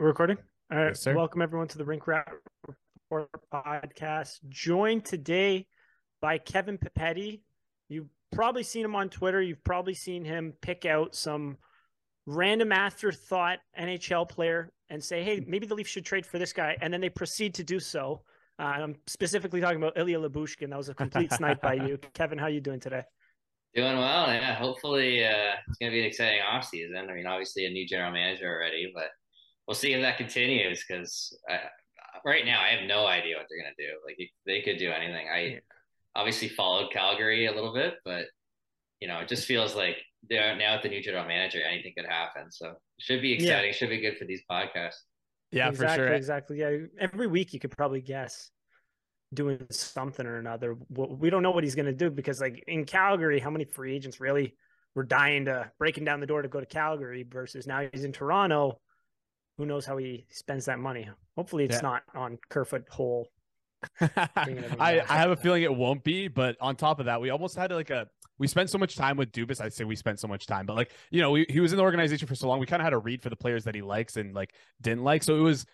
We're recording. All right. Yes, sir. Welcome everyone to the Rink Rat Report podcast. Joined today by Kevin Papetti. You've probably seen him on Twitter. You've probably seen him pick out some random afterthought NHL player and say, "Hey, maybe the Leafs should trade for this guy," and then they proceed to do so. Uh, I'm specifically talking about Ilya Lyubushkin. That was a complete snipe by you, Kevin. How are you doing today? Doing well, yeah. Hopefully, uh, it's going to be an exciting off season. I mean, obviously, a new general manager already, but we'll see if that continues. Because right now, I have no idea what they're going to do. Like, they could do anything. I yeah. obviously followed Calgary a little bit, but you know, it just feels like they're now with the new general manager, anything could happen. So, should be exciting. Yeah. Should be good for these podcasts. Yeah, exactly, for sure. Exactly. Yeah, every week you could probably guess doing something or another. We don't know what he's going to do because, like in Calgary, how many free agents really were dying to breaking down the door to go to Calgary versus now he's in Toronto. Who knows how he spends that money? Hopefully, it's yeah. not on Kerfoot Holl. I, I have a feeling it won't be, but on top of that, we almost had like a we spent so much time with Dubas. I say we spent so much time, but like you know, we, he was in the organization for so long. We kind of had a read for the players that he likes and like didn't like. So it was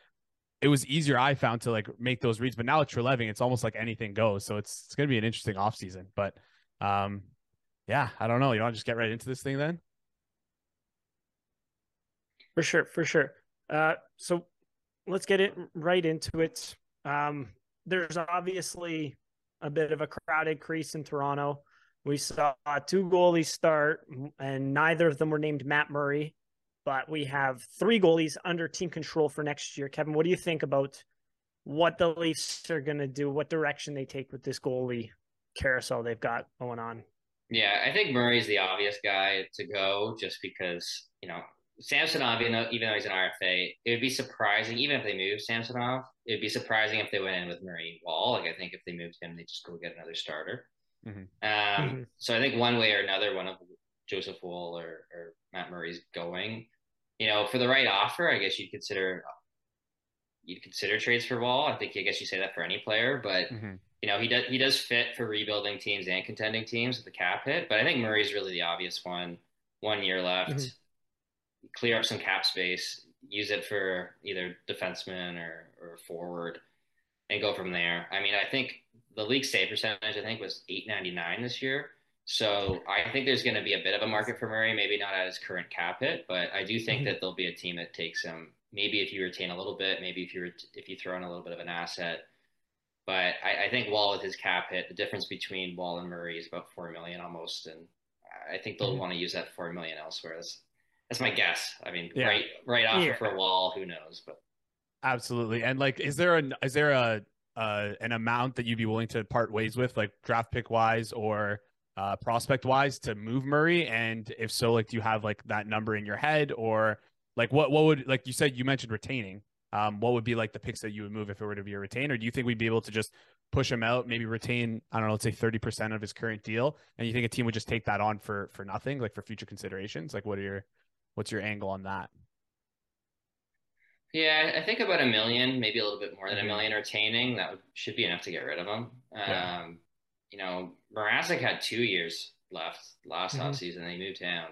it was easier I found to like make those reads. But now it's Treliving, it's almost like anything goes. So it's it's gonna be an interesting offseason. But um yeah, I don't know. You want to just get right into this thing then? For sure, for sure. Uh so let's get it right into it. Um there's obviously a bit of a crowded crease in Toronto. We saw two goalies start, and neither of them were named Matt Murray but we have three goalies under team control for next year. Kevin, what do you think about what the Leafs are going to do, what direction they take with this goalie carousel they've got going on? Yeah, I think Murray's the obvious guy to go just because, you know, Samsonov, even though, even though he's an RFA, it would be surprising, even if they move Samsonov, it would be surprising if they went in with Murray Woll. Like, I think if they moved him, they just go get another starter. Mm-hmm. Um, mm-hmm. So I think one way or another, one of Joseph Woll or, or Matt Murray's going. You know, for the right offer, I guess you'd consider you'd consider trades for Woll. I think I guess you say that for any player, but mm-hmm. you know he does he does fit for rebuilding teams and contending teams with the cap hit. But I think Murray's really the obvious one. One year left, mm-hmm. Clear up some cap space, use it for either defenseman or or forward, and go from there. I mean, I think the league save percentage I think was eight ninety nine this year. So I think there's going to be a bit of a market for Murray, maybe not at his current cap hit, but I do think mm-hmm. that there'll be a team that takes him. Maybe if you retain a little bit, maybe if you ret- if you throw in a little bit of an asset. But I, I think Woll with his cap hit, the difference between Woll and Murray is about four million almost, and I think they'll mm-hmm. want to use that four million elsewhere. That's, that's my guess. I mean, yeah. right right offer yeah. for Woll, who knows? But absolutely. And like, is there an is there a uh, an amount that you'd be willing to part ways with, like draft pick wise, or uh, prospect wise to move Murray? And if so, like, do you have like that number in your head or like what, what would, like you said, you mentioned retaining. Um, what would be like the picks that you would move if it were to be a retain? Or do you think we'd be able to just push him out, maybe retain, I don't know, let's say 30% of his current deal? And you think a team would just take that on for, for nothing, like for future considerations? Like, what are your, what's your angle on that? Yeah, I think about a million, maybe a little bit more than a mm-hmm. million retaining. That would, should be enough to get rid of him. Um, you know, Mrazek had two years left last mm-hmm. offseason he moved him.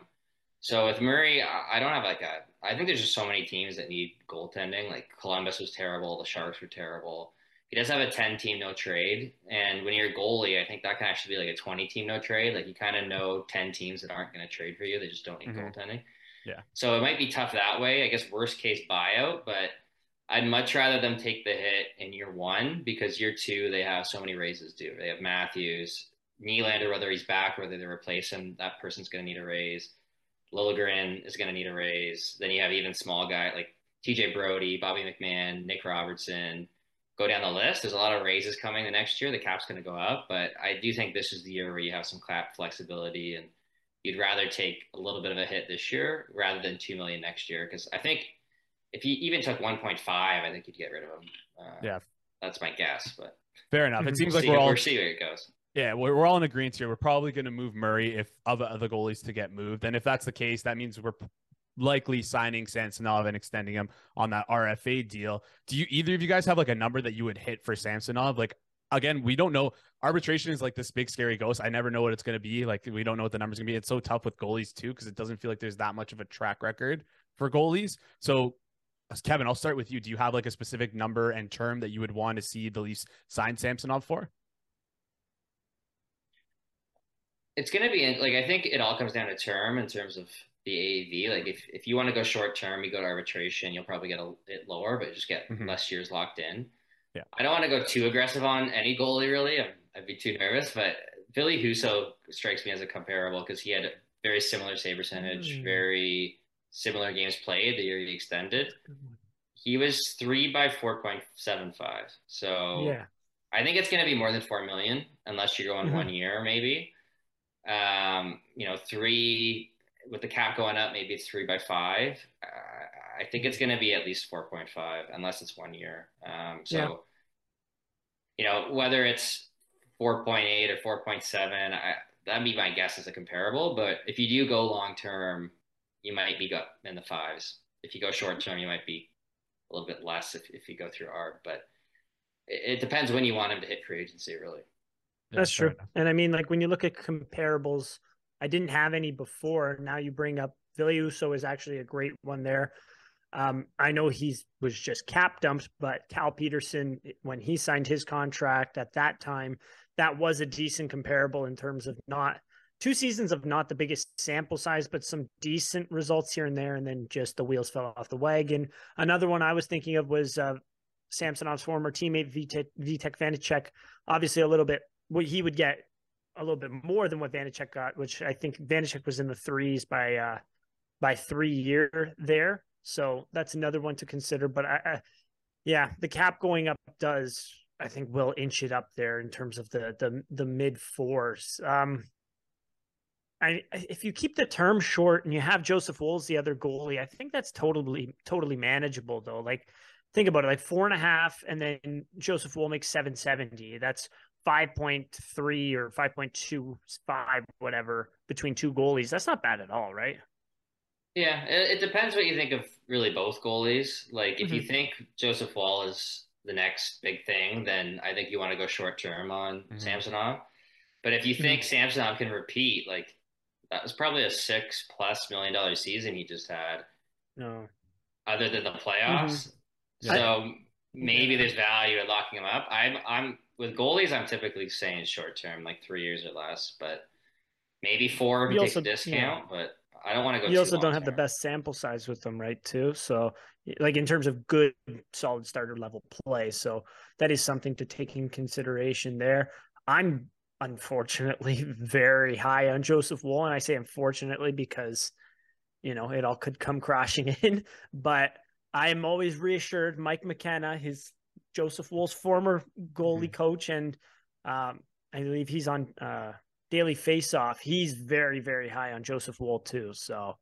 So with Murray, I don't have like a. I think there's just so many teams that need goaltending. Like Columbus was terrible, the Sharks were terrible. He does have a 10 team no trade, and when you're a goalie, I think that can actually be like a 20 team no trade. Like you kind of know 10 teams that aren't going to trade for you; they just don't need mm-hmm. goaltending. Yeah. So it might be tough that way. I guess worst case buyout, but I'd much rather them take the hit in year one because year two they have so many raises due. They have Matthews, Nylander, whether he's back, whether they replace him, that person's going to need a raise. Liljegren is going to need a raise. Then you have even small guy like TJ Brodie, Bobby McMann, Nick Robertson. Go down the list. There's a lot of raises coming the next year. The cap's going to go up, but I do think this is the year where you have some cap flexibility and you'd rather take a little bit of a hit this year rather than two million next year because I think if you even took 1.5, I think you'd get rid of him. Uh, yeah, that's my guess. But fair enough. It seems like we're all we'll see where it goes. Yeah, we're, we're all in agreement here. We're probably going to move Murray if other other goalies to get moved, and if that's the case, that means we're likely signing Samsonov and extending him on that RFA deal. Do you either of you guys have like a number that you would hit for Samsonov? Like again, we don't know. Arbitration is like this big scary ghost. I never know what it's going to be. Like we don't know what the number's going to be. It's so tough with goalies too because it doesn't feel like there's that much of a track record for goalies. So Kevin, I'll start with you. Do you have like a specific number and term that you would want to see the Leafs sign Samsonov for? It's going to be like I think it all comes down to term in terms of the AAV. Like if, if you want to go short term, you go to arbitration, you'll probably get a bit lower, but just get mm-hmm. less years locked in. Yeah. I don't want to go too aggressive on any goalie really. i would be too nervous, but Ville Husso strikes me as a comparable because he had a very similar save percentage, mm. very similar games played the year he extended. He was three by four point seven five. So yeah, I think it's going to be more than four million unless you're going mm-hmm. one year maybe. Um, you know, three with the cap going up, maybe it's three by five. Uh, I think it's going to be at least 4.5 unless it's one year. Um, so, yeah. you know, whether it's 4.8 or 4.7, I, that'd be my guess as a comparable. But if you do go long term, you might be up in the fives. If you go short term, you might be a little bit less if, if you go through ARB. But it, it depends when you want him to hit free agency, really. That's true. And I mean, like when you look at comparables, I didn't have any before. Now you bring up Ville Husso is actually a great one there. Um, I know he was just cap dumped, but Cal Petersen, when he signed his contract at that time, that was a decent comparable in terms of not two seasons of not the biggest sample size, but some decent results here and there, and then just the wheels fell off the wagon. Another one I was thinking of was uh, Samsonov's former teammate Vitek, Vitek Vanecek. Obviously, a little bit what he would get a little bit more than what Vanecek got, which I think Vanecek was in the threes by uh, by three year there. So that's another one to consider. But I, I, yeah, the cap going up does I think will inch it up there in terms of the the the mid fours. Um, I if you keep the term short and you have Joseph Woll's the other goalie, I think that's totally totally manageable though. Like think about it, like four and a half, and then Joseph Woll makes seven seventy. That's 5.3 or 5.25 whatever between two goalies that's not bad at all right yeah it, depends what you think of really both goalies like if mm-hmm. you think joseph Woll is the next big thing then i think you want to go short term on mm-hmm. samsonov but if you mm-hmm. think samsonov can repeat like that was probably a six plus million dollar season he just had no other than the playoffs mm-hmm. so maybe there's value in locking him up i'm i'm with goalies, I'm typically saying short term, like three years or less, but maybe four if you, take a discount. Yeah. But I don't want to go. You also don't have the best sample size with them, right? Too. So, like in terms of good, solid starter level play, so that is something to take in consideration there. I'm unfortunately very high on Joseph Woll, and I say unfortunately because you know it all could come crashing in, but. I am always reassured. Mike McKenna, his Joseph Woll's former goalie mm-hmm. coach, and um, I believe he's on uh, Daily Faceoff. He's very, very high on Joseph Woll too. So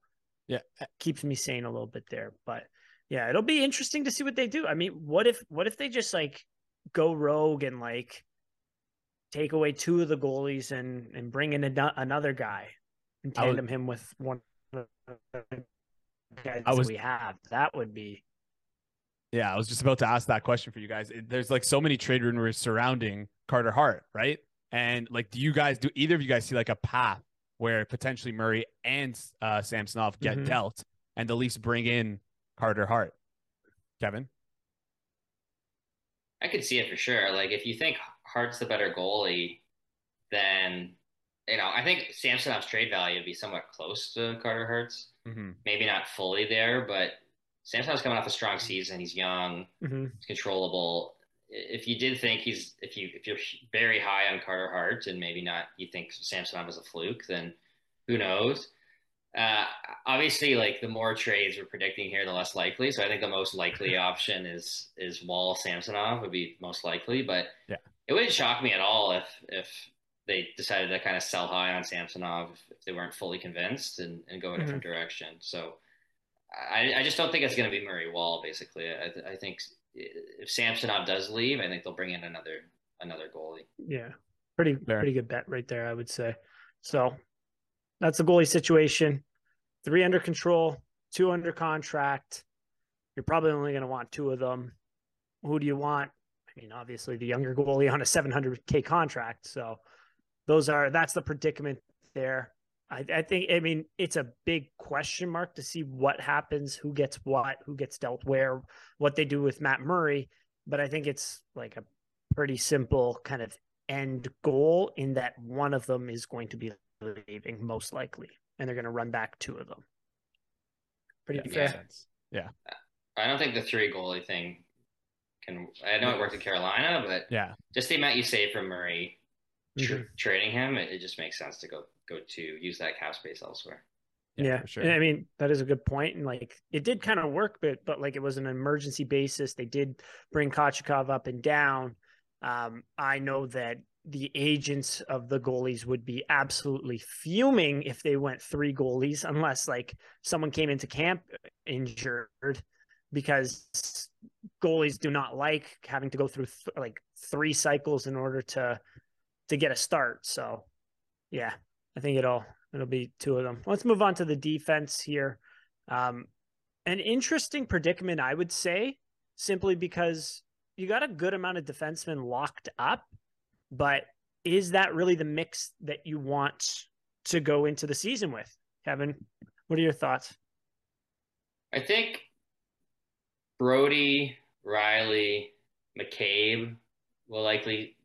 yeah, keeps me sane a little bit there. But yeah, it'll be interesting to see what they do. I mean, what if what if they just like go rogue and like take away two of the goalies and and bring in a, another guy and tandem would, him with one of the guys was, we have? That would be yeah, I was just about to ask that question for you guys. There's like so many trade rumors surrounding Carter Hart, right? And like, do you guys, do either of you guys see like a path where potentially Murray and uh, Samsonov get mm-hmm. dealt and the Leafs bring in Carter Hart? Kevin? I could see it for sure. Like, if you think Hart's the better goalie, then, you know, I think Samsonov's trade value would be somewhat close to Carter Hart's. Mm-hmm. Maybe not fully there, but Samsonov's coming off a strong season. He's young, mm-hmm. he's controllable. If you did think he's if you if you're very high on Carter Hart and maybe not you think Samsonov was a fluke, then who knows? Uh, obviously, like the more trades we're predicting here, the less likely. So I think the most likely option is is Woll Samsonov would be most likely. But yeah. it wouldn't shock me at all if if they decided to kind of sell high on Samsonov if, if they weren't fully convinced and, and go a different mm-hmm. direction. So I, I just don't think it's going to be Murray Woll. Basically, I, I think if Samsonov does leave, I think they'll bring in another another goalie. Yeah, pretty pretty good bet right there, I would say. So that's the goalie situation. Three under control, two under contract. You're probably only going to want two of them. Who do you want? I mean, obviously the younger goalie on a 700k contract. So those are that's the predicament there. I, I think I mean it's a big question mark to see what happens, who gets what, who gets dealt where, what they do with Matt Murray. But I think it's like a pretty simple kind of end goal in that one of them is going to be leaving most likely, and they're going to run back two of them. Pretty yeah, fair. Yeah. I don't think the three goalie thing can. I know it worked in Carolina, but yeah, just the amount you save from Murray tr- Mhm. trading him, it, it just makes sense to go go to use that cap space elsewhere. Yeah, for sure. And I mean that is a good point, and like it did kind of work, but but like it was an emergency basis. They did bring Kochetkov up and down. Um, I know that the agents of the goalies would be absolutely fuming if they went three goalies, unless like someone came into camp injured, because goalies do not like having to go through th- like three cycles in order to to get a start. So, yeah, I think it'll it'll be two of them. Let's move on to the defense here. Um, an interesting predicament, I would say, simply because you got a good amount of defensemen locked up, but is that really the mix that you want to go into the season with? Kevin, what are your thoughts? I think Brodie, Rielly, McCabe will likely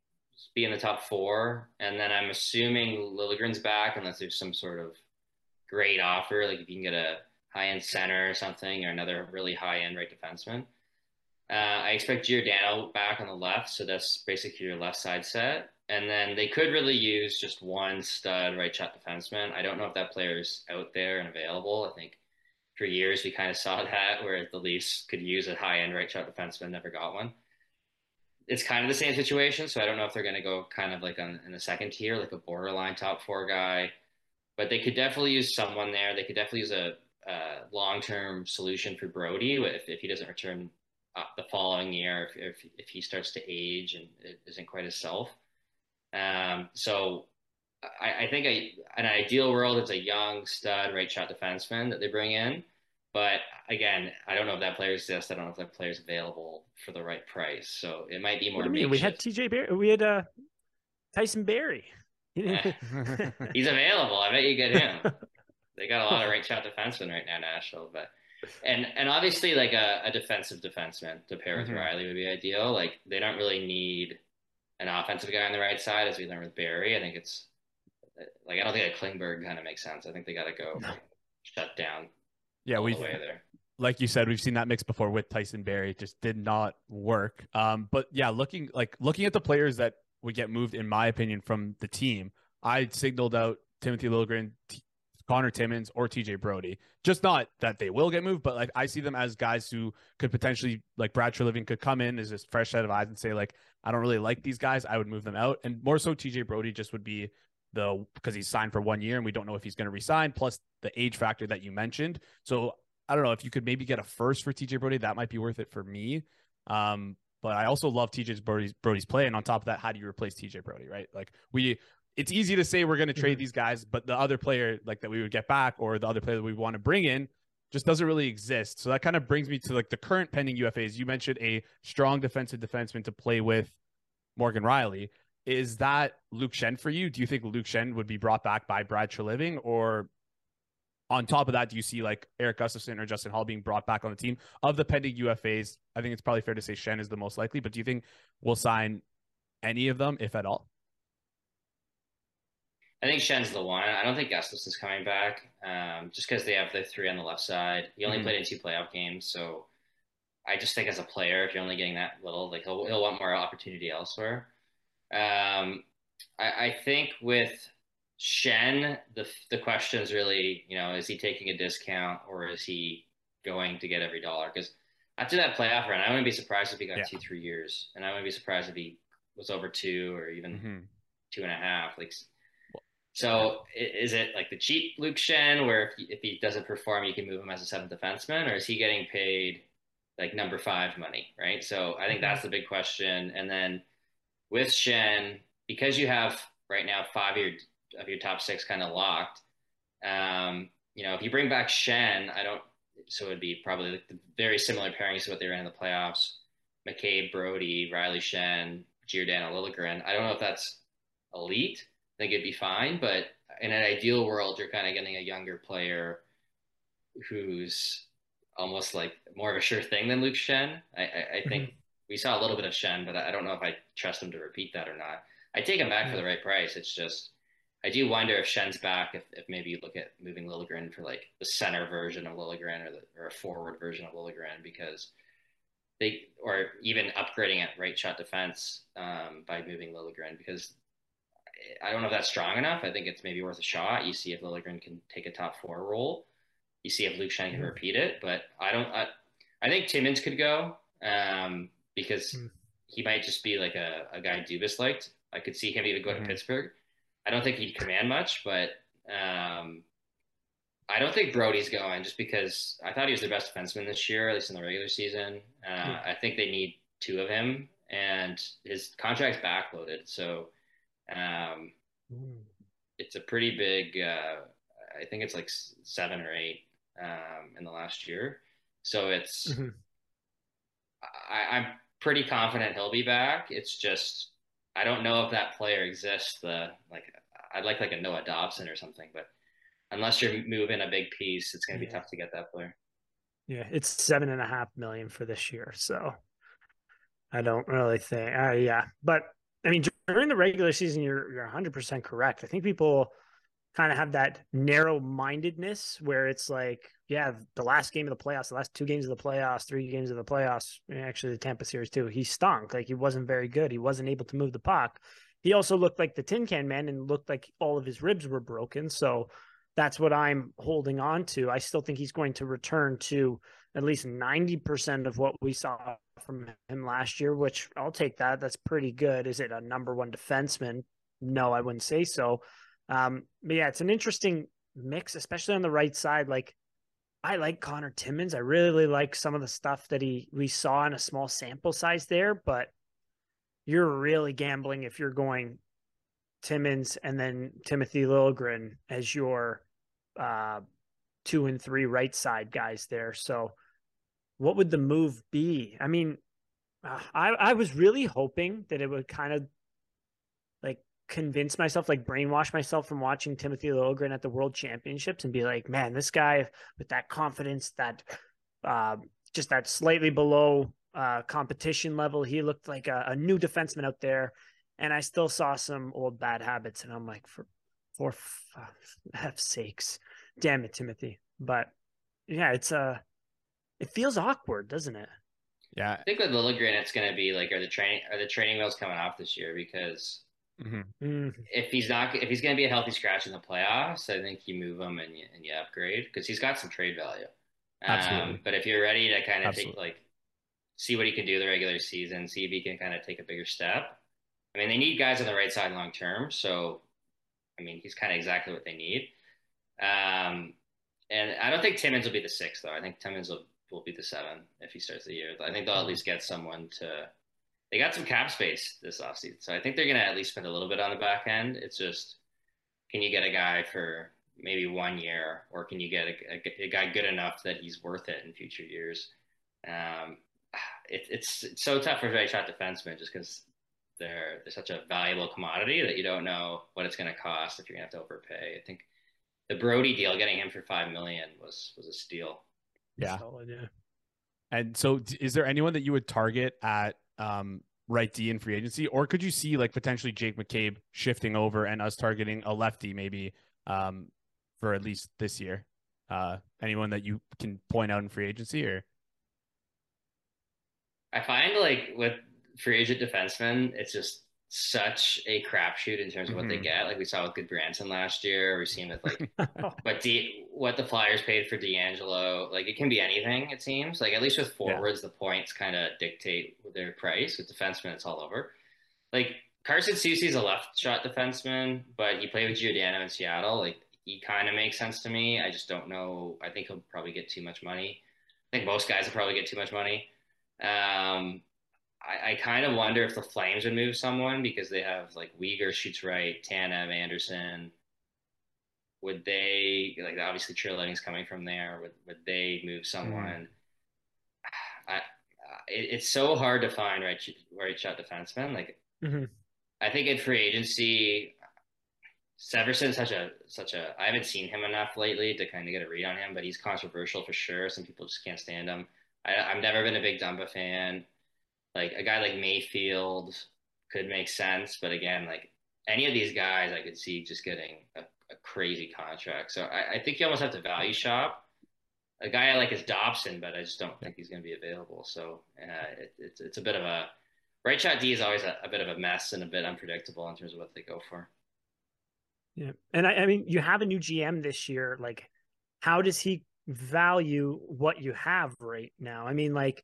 be in the top four, and then I'm assuming Liljegren's back unless there's some sort of great offer, like if you can get a high end center or something, or another really high end right defenseman. Uh, I expect Giordano back on the left, so that's basically your left side set. And then they could really use just one stud right shot defenseman. I don't know if that player is out there and available. I think for years we kind of saw that where the Leafs could use a high end right shot defenseman, never got one. It's kind of the same situation, so I don't know if they're going to go kind of like on in the second tier, like a borderline top four guy. But they could definitely use someone there. They could definitely use a, a long term solution for Brodie if, if he doesn't return uh, the following year, if, if, if he starts to age and isn't quite himself. Um, so I, I think a, an ideal world is a young stud right shot defenseman that they bring in. But again, I don't know if that player exists. I don't know if that player is available for the right price. So it might be more. You mean? We had TJ Barry. We had uh, Tyson Barrie. Eh. He's available. I bet you get him. they got a lot of right shot defensemen right now, Nashville. But and and obviously like a, a defensive defenseman to pair with Mhm. Rielly would be ideal. Like they don't really need an offensive guy on the right side as we learned with Barrie. I think it's like I don't think a Klingberg kind of makes sense. I think they got to go No. shut down yeah, we the way there. like you said, we've seen that mix before with Tyson Barrie. It just did not work. Um, but yeah, looking like looking at the players that would get moved, in my opinion, from the team, I signaled out Timothy Liljegren, T- Connor Timmins, or TJ Brodie. Just not that they will get moved, but like I see them as guys who could potentially, like Brad Living, could come in as this fresh set of eyes and say, like, I don't really like these guys. I would move them out, and more so TJ Brodie just would be the because he's signed for one year and we don't know if he's going to resign. Plus the age factor that you mentioned. So I don't know if you could maybe get a first for TJ Brodie. That might be worth it for me. Um, but I also love TJ Brodie's Brodie's play. And on top of that, how do you replace TJ Brodie? Right? Like we, it's easy to say we're going to trade Mhm. these guys, but the other player like that we would get back or the other player that we want to bring in just doesn't really exist. So that kind of brings me to like the current pending UFAs. You mentioned a strong defensive defenseman to play with Morgan Rielly. Is that Luke Schenn for you? Do you think Luke Schenn would be brought back by Brad Treliving or on top of that, do you see like Erik Gustafsson or Justin Holl being brought back on the team of the pending UFAs? I think it's probably fair to say Schenn is the most likely, but do you think we'll sign any of them, if at all? I think Schenn's the one. I don't think Gustafsson's coming back, um, just because they have the three on the left side. He only Mhm. played in two playoff games, so I just think as a player, if you're only getting that little, like he'll he'll want more opportunity elsewhere. Um, I, I think with Schenn, the the question is really, you know, is he taking a discount or is he going to get every dollar? Because after that playoff run, I wouldn't be surprised if he got Yeah. two, three years, and I wouldn't be surprised if he was over two or even Mm-hmm. two and a half. Like, so is it like the cheap Luke Schenn, where if he, if he doesn't perform, you can move him as a seventh defenseman, or is he getting paid like number five money? Right. So I think that's the big question. And then with Schenn, because you have right now five of your of your top six kind of locked, um, you know, if you bring back Schenn, I don't. So it'd be probably like the very similar pairings to what they ran in the playoffs: McCabe, Brodie, Rielly, Schenn, Giordano, Liljegren. I don't know if that's elite. I think it'd be fine, but in an ideal world, you're kind of getting a younger player who's almost like more of a sure thing than Luke Schenn. I, I, I think mm-hmm. We saw a little bit of Schenn, but I don't know if I trust him to repeat that or not. I take him back mm-hmm. for the right price. It's just I do wonder if Schenn's back, if, if maybe you look at moving Liljegren for like the center version of Liljegren or the or a forward version of Liljegren because they or even upgrading at right shot defense um, by moving Liljegren because I don't know if that's strong enough. I think it's maybe worth a shot. You see if Liljegren can take a top four role. You see if Luke Schenn can repeat it, but I don't. I, I think Timmins could go um, because mm. he might just be like a, a guy Dubas liked. I could see him even go mm-hmm. to Pittsburgh. I don't think he'd command much, but um, I don't think Brodie's going just because I thought he was the best defenseman this year, at least in the regular season. Uh, yeah. I think they need two of him, and his contract's backloaded, so um, mm. it's a pretty big. Uh, I think it's like seven or eight um, in the last year, so it's. Mm-hmm. I, I'm pretty confident he'll be back. It's just I don't know if that player exists. The like, I'd like like a Noah Dobson or something, but unless you're moving a big piece, it's going to be tough to get that player. Yeah, it's seven and a half million for this year, so I don't really think. Uh, yeah, but I mean, during the regular season, you're you're 100 percent correct. I think people kind of have that narrow mindedness where it's like, yeah, the last game of the playoffs, the last two games of the playoffs, three games of the playoffs, eh, actually the Tampa series too, he stunk. Like he wasn't very good. He wasn't able to move the puck. He also looked like the tin can man and looked like all of his ribs were broken. So that's what I'm holding on to. I still think he's going to return to at least 90% of what we saw from him last year, which I'll take that. That's pretty good. Is it a number one defenseman? No, I wouldn't say so. Um, but yeah, it's an interesting mix, especially on the right side. Like I like Connor Timmins. I really like some of the stuff that he we saw in a small sample size there, but you're really gambling if you're going Timmins and then Timothy Liljegren as your uh, two and three right side guys there. So, what would the move be? I mean, uh, I I was really hoping that it would kind of convince myself, like brainwash myself from watching Timothy Liljegren at the World Championships and be like, man, this guy with that confidence, that uh, just that slightly below uh, competition level, he looked like a, a, new defenseman out there. And I still saw some old bad habits, and I'm like, for for f sakes, damn it, Timothy. But yeah, it's a uh, it feels awkward, doesn't it? Yeah, I think with Liljegren, it's going to be like, are the training are the training wheels coming off this year? Because Mm-hmm. Mm-hmm. If he's not, if he's going to be a healthy scratch in the playoffs, I think you move him and you, and you upgrade because he's got some trade value. Absolutely. Um, but if you're ready to kind of take like, see what he can do the regular season, see if he can kind of take a bigger step. I mean, they need guys on the right side long term. So, I mean, he's kind of exactly what they need. Um, and I don't think Timmins will be the sixth though. I think Timmins will, will be the seven if he starts the year. I think they'll at mm-hmm. least get someone to they got some cap space this offseason. So I think they're going to at least spend a little bit on the back end. It's just, can you get a guy for maybe one year, or can you get a, a, a guy good enough that he's worth it in future years? Um, it, it's, it's so tough for right shot defensemen just because they're, they're such a valuable commodity that you don't know what it's going to cost if you're going to have to overpay. I think the Brodie deal, getting him for five million, was was a steal. Yeah. Solid, yeah. And so, is there anyone that you would target at um, right D in free agency, or could you see like potentially Jake McCabe shifting over and us targeting a lefty maybe um, for at least this year? Uh, anyone that you can point out in free agency or? I find like with free agent defensemen, it's just such a crapshoot in terms of what mm-hmm. they get. Like we saw with Gudbranson last year. We've seen with like what D, what the Flyers paid for DeAngelo. Like it can be anything. It seems like at least with forwards, yeah. the points kind of dictate their price. With defensemen, it's all over. Like Carson Soucy's a left shot defenseman, but he played with Giordano in Seattle. Like he kind of makes sense to me. I just don't know. I think he'll probably get too much money. I think most guys will probably get too much money. Um, I, I kind of wonder if the Flames would move someone because they have like Weegar shoots right, Tanev, Andersson. Would they like obviously Treliving's coming from there? Would would they move someone? Mm-hmm. I, it, it's so hard to find right right shot defensemen. Like mm-hmm. I think in free agency, Severson's such a such a I haven't seen him enough lately to kind of get a read on him, but he's controversial for sure. Some people just can't stand him. I, I've never been a big Dumba fan. Like a guy like Mayfield could make sense, but again, like any of these guys, I could see just getting a, a crazy contract. So I, I, think you almost have to value shop. A guy I like is Dobson, but I just don't think he's going to be available. So uh, it, it's it's a bit of a right shot D is always a, a bit of a mess and a bit unpredictable in terms of what they go for. Yeah. And I, I mean, you have a new GM this year. Like, how does he value what you have right now? I mean, like,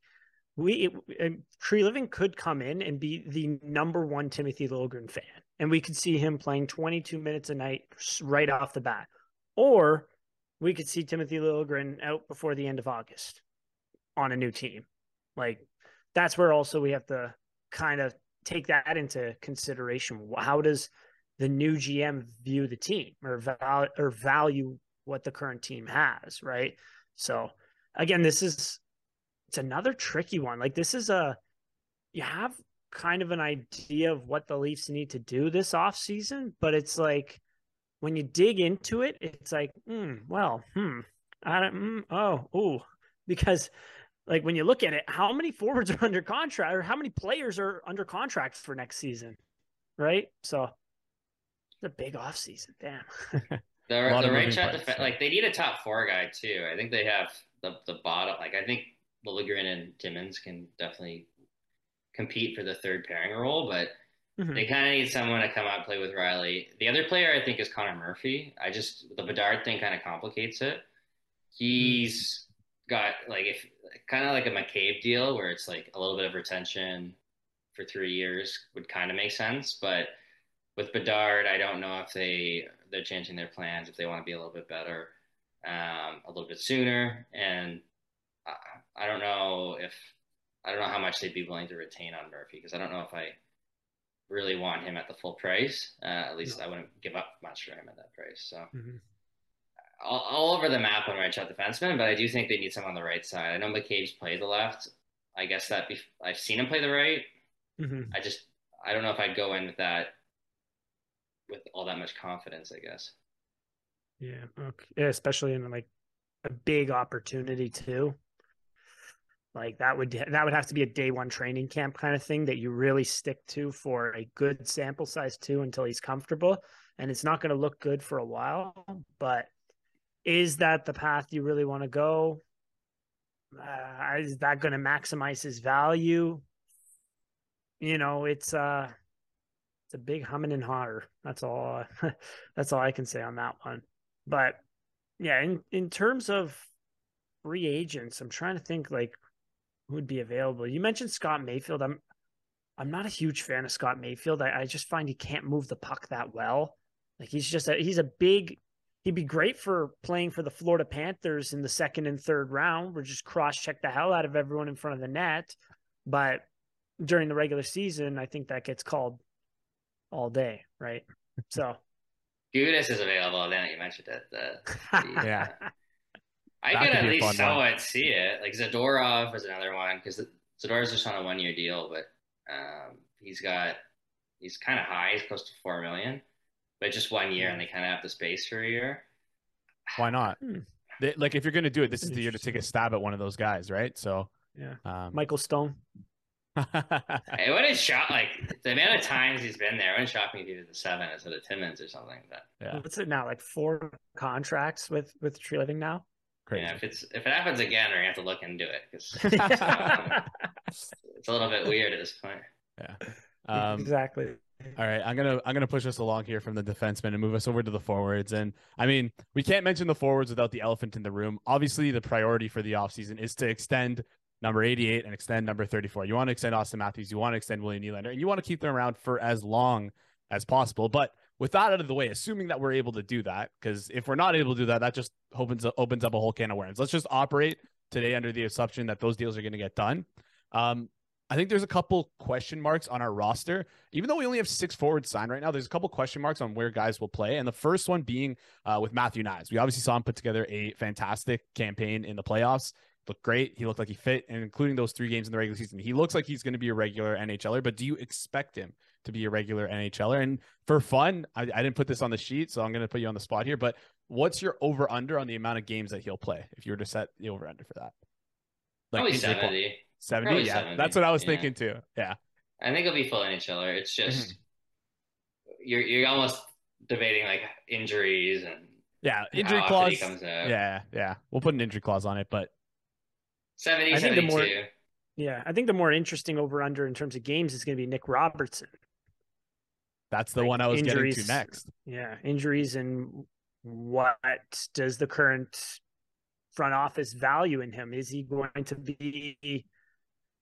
we it, Treliving could come in and be the number one Timothy Liljegren fan, and we could see him playing 22 minutes a night right off the bat, or we could see Timothy Liljegren out before the end of August on a new team. Like that's where also we have to kind of take that into consideration. How does the new GM view the team or val- or value what the current team has, right? So again, this is it's another tricky one. Like this is a you have kind of an idea of what the Leafs need to do this off season, but it's like when you dig into it, it's like, hmm, well, hmm, I don't, mm, oh, oh, because like when you look at it, how many forwards are under contract or how many players are under contract for next season, right? So it's a big off season. Damn. the the right shot defense, like they need a top four guy too. I think they have the the bottom. Like I think Liljegren and Timmins can definitely compete for the third pairing role, but mm-hmm. they kind of need someone to come out and play with Rielly. The other player I think is Connor Murphy. I just the Bedard thing kind of complicates it. He's got like if kind of like a McCabe deal where it's like a little bit of retention for three years would kind of make sense, but with Bedard, I don't know if they they're changing their plans if they want to be a little bit better, um, a little bit sooner, and I, don't know if I don't know how much they'd be willing to retain on Murphy because I don't know if I really want him at the full price. Uh, at least no. I wouldn't give up much for him at that price. So. Mm-hmm. All, all, over the map on right shot defenseman, but I do think they need someone on the right side. I know McCabe's played the left. I guess that be, I've seen him play the right. Mm-hmm. I just I don't know if I'd go in with that with all that much confidence, I guess. Yeah. Okay. Yeah, especially in like a big opportunity too. Like that would that would have to be a day one training camp kind of thing that you really stick to for a good sample size too until he's comfortable. And it's not going to look good for a while, but is that the path you really want to go? Uh, is that going to maximize his value? You know, it's uh it's a big humming and hotter. That's all. that's all I can say on that one. But yeah, in in terms of free agents, I'm trying to think like would be available. You mentioned Scott Mayfield. I'm I'm not a huge fan of Scott Mayfield. I, I just find he can't move the puck that well. Like he's just a he's a big. He'd be great for playing for the Florida Panthers in the second and third round, where just cross check the hell out of everyone in front of the net. But during the regular season, I think that gets called all day, right? So Gudas is available. Then you mentioned it. The, the yeah. I could at least somewhat see it. Like Zadorov is another one because Zadorov's just on a one year deal, but um, he's got he's kind of high. He's close to four million, but just one year, and they kind of have the space for a year. Why not? Hmm. They, like if you're going to do it, this is the year to take a stab at one of those guys, right? So yeah, um, Michael Stone it wouldn't shock like the amount of times he's been there. It wouldn't shock me if he did the seven instead of Timmins or something. But yeah, what's it now? Like four contracts with with Treliving now. Crazy. Yeah, if it's if it happens again, we're gonna have to look into it because um, it's a little bit weird at this point. Yeah, um, exactly. All right, I'm gonna I'm gonna push us along here from the defensemen and move us over to the forwards. And I mean, we can't mention the forwards without the elephant in the room. Obviously, the priority for the offseason is to extend number 88 and extend number 34. You want to extend Auston Matthews, you want to extend William Nylander, and you want to keep them around for as long as possible. But with that out of the way, assuming that we're able to do that, because if we're not able to do that, that just opens up, opens up a whole can of worms. Let's just operate today under the assumption that those deals are going to get done. Um, I think there's a couple question marks on our roster. Even though we only have six forwards signed right now, there's a couple question marks on where guys will play. And the first one being uh, with Matthew Knies. We obviously saw him put together a fantastic campaign in the playoffs looked great. He looked like he fit, and including those three games in the regular season, he looks like he's going to be a regular NHLer. But do you expect him to be a regular NHLer? And for fun, I, I didn't put this on the sheet, so I'm going to put you on the spot here. But what's your over under on the amount of games that he'll play if you were to set the over under for that? Like Probably 70. 70, Probably yeah. 70. That's what I was yeah. thinking too. Yeah. I think he'll be full NHLer. It's just mm-hmm. you're you're almost debating like injuries and yeah, injury clause. Yeah, yeah. We'll put an injury clause on it, but 70, I think the more, yeah, I think the more interesting over under in terms of games is going to be Nick Robertson. That's the like one I was injuries, getting to next. Yeah, injuries and what does the current front office value in him? Is he going to be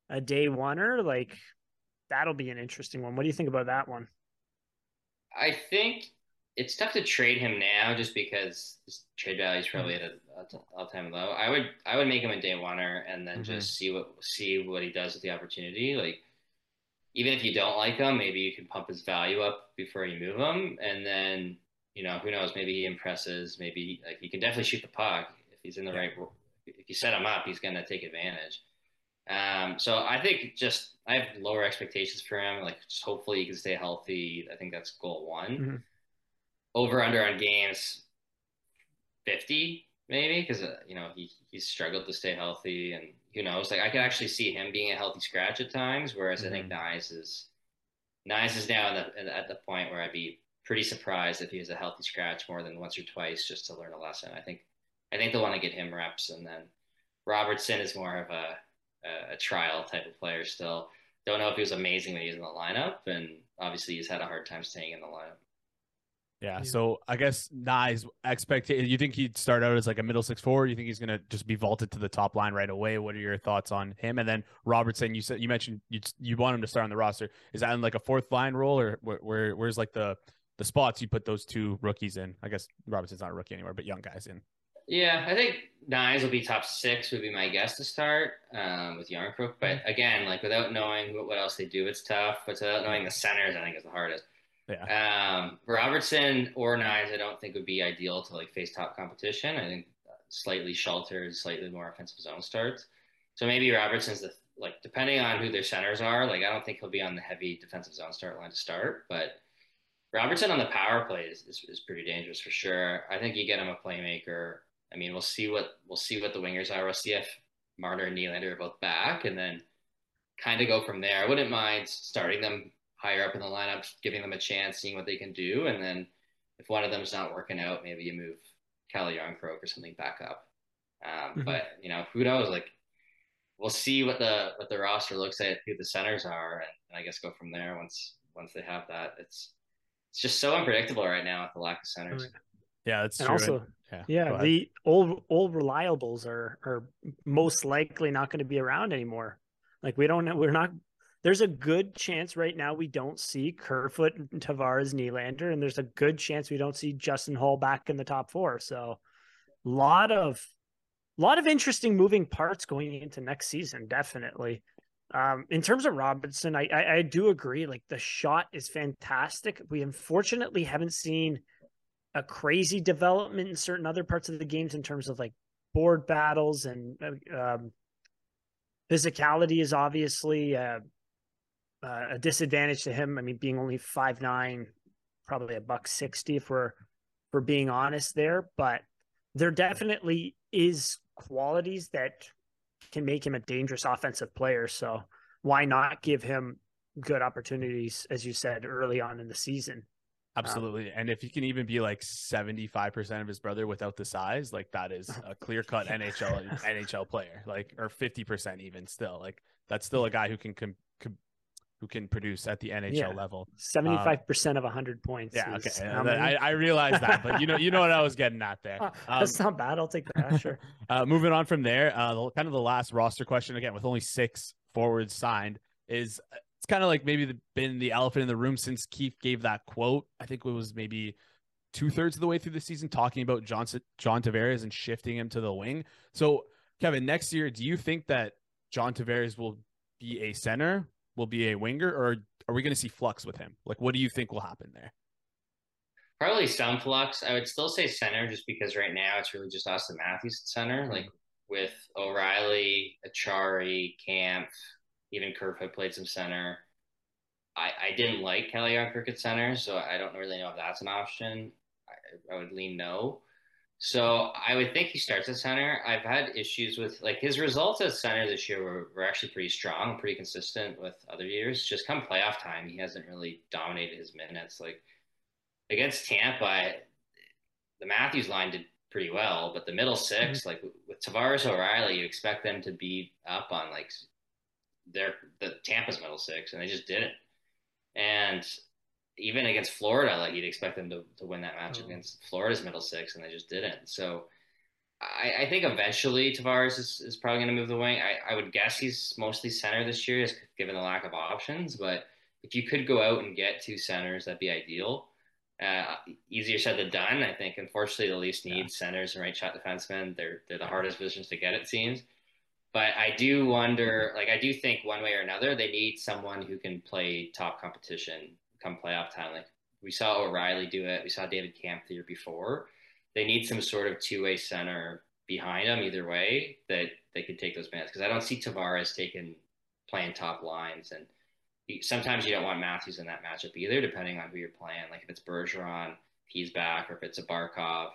a day oneer? Like that'll be an interesting one. What do you think about that one? I think it's tough to trade him now just because his trade value is probably mm-hmm. at an all time low. I would I would make him a day oneer and then mm-hmm. just see what see what he does with the opportunity. Like even if you don't like him, maybe you can pump his value up before you move him, and then you know who knows, maybe he impresses. Maybe like he can definitely shoot the puck if he's in the yeah. right. If you set him up, he's going to take advantage. Um, so I think just I have lower expectations for him. Like just hopefully he can stay healthy. I think that's goal one. Mm-hmm over under on games 50 maybe because uh, you know he he's struggled to stay healthy and who knows like I could actually see him being a healthy scratch at times whereas mm-hmm. I think mm-hmm. Is Knies is now the, at the point where I'd be pretty surprised if he was a healthy scratch more than once or twice just to learn a lesson I think I think they'll want to get him reps and then Robertson is more of a a, a trial type of player still don't know if he was amazing when he was in the lineup and obviously he's had a hard time staying in the lineup yeah, So I guess Knies expect you think he'd start out as like a middle six forward? You think he's gonna just be vaulted to the top line right away? What are your thoughts on him? And then Robertson, you said you mentioned you you want him to start on the roster. Is that in like a fourth line role or where, where where's like the the spots you put those two rookies in? I guess Robertson's not a rookie anymore, but young guys in. Yeah, I think Knies will be top six would be my guess to start um, with Jarnkrok. But mm-hmm. again, like without knowing what, what else they do, it's tough. But without knowing the centers, I think is the hardest. Yeah. Um, Robertson or Knies, I don't think would be ideal to like face top competition. I think slightly sheltered, slightly more offensive zone starts. So maybe Robertson's the like depending on who their centers are. Like I don't think he'll be on the heavy defensive zone start line to start, but Robertson on the power play is, is, is pretty dangerous for sure. I think you get him a playmaker. I mean, we'll see what we'll see what the wingers are. We'll see if Marner and Nylander are both back, and then kind of go from there. I wouldn't mind starting them higher up in the lineup, giving them a chance, seeing what they can do, and then if one of them's not working out, maybe you move Calle Jarnkrok or something back up. Um, mm-hmm. But you know, who knows? Like, we'll see what the what the roster looks like, who the centers are, and, and I guess go from there once once they have that. It's it's just so unpredictable right now with the lack of centers. Yeah, that's and true. Also, and, yeah, yeah the old old reliables are are most likely not going to be around anymore. Like we don't we're not there's a good chance right now we don't see Kerfoot, and Tavares, Nylander, and there's a good chance we don't see Justin Holl back in the top four. So, a lot of, lot of interesting moving parts going into next season. Definitely. Um, in terms of Robinson, I, I I do agree. Like the shot is fantastic. We unfortunately haven't seen a crazy development in certain other parts of the games in terms of like board battles and uh, um, physicality is obviously uh, uh, a disadvantage to him. I mean, being only five nine, probably a buck sixty if we're for being honest there. But there definitely is qualities that can make him a dangerous offensive player. So why not give him good opportunities, as you said early on in the season? Absolutely. Um, and if he can even be like 75% of his brother without the size, like that is a clear cut NHL NHL player, like or 50% even still. Like that's still a guy who can com- who can produce at the NHL yeah. level. Seventy five percent of hundred points. Yeah, okay. I, I realize that, but you know, you know what I was getting at there. Um, That's not bad. I'll take that. Sure. uh, moving on from there, uh, kind of the last roster question again, with only six forwards signed, is uh, it's kind of like maybe the, been the elephant in the room since Keefe gave that quote. I think it was maybe two thirds of the way through the season talking about John John Tavares and shifting him to the wing. So, Kevin, next year, do you think that John Tavares will be a center will be a winger, or are we going to see flux with him? Like, what do you think will happen there? Probably some flux. I would still say center, just because right now it's really just Auston Matthews at center. Mm-hmm. Like with O'Reilly, Acciari, Kampf, even Kerfoot played some center. I, I didn't like Calle Jarnkrok center, so I don't really know if that's an option. I, I would lean no. So I would think he starts at center. I've had issues with like his results at center this year were, were actually pretty strong, pretty consistent with other years. Just come playoff time, he hasn't really dominated his minutes. Like against Tampa, the Matthews line did pretty well, but the middle 6 mm-hmm. like with Tavares O'Reilly, you expect them to be up on like their the Tampa's middle six, and they just didn't. And even against Florida, like you'd expect them to, to win that match oh. against Florida's middle six, and they just didn't. So I, I think eventually Tavares is, is probably going to move the wing. I, I would guess he's mostly center this year, just given the lack of options. But if you could go out and get two centers, that'd be ideal. Uh, easier said than done. I think, unfortunately, the Leafs need yeah. centers and right shot defensemen. They're they're the hardest positions to get, it seems. But I do wonder, like, I do think one way or another, they need someone who can play top competition come playoff time. Like we saw O'Reilly do it. We saw David Kampf the year before. They need some sort of two way center behind them either way that they could take those minutes because I don't see Tavares taking playing top lines and sometimes you don't want Matthews in that matchup either, depending on who you're playing. Like if it's Bergeron, he's back, or if it's a Barkov,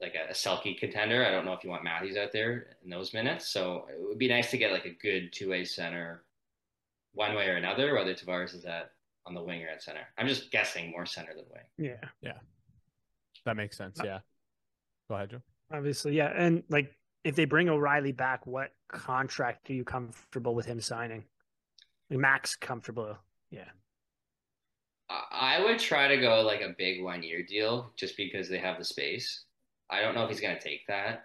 like a, a Selke contender. I don't know if you want Matthews out there in those minutes. So it would be nice to get like a good two way center, one way or another, whether Tavares is at on the wing or at center. I'm just guessing more center than wing. Yeah, yeah, that makes sense. Uh, yeah, go ahead, Joe. Obviously, yeah, and like if they bring O'Reilly back, what contract are you comfortable with him signing? Max comfortable, yeah. I would try to go like a big one year deal just because they have the space. I don't know if he's going to take that.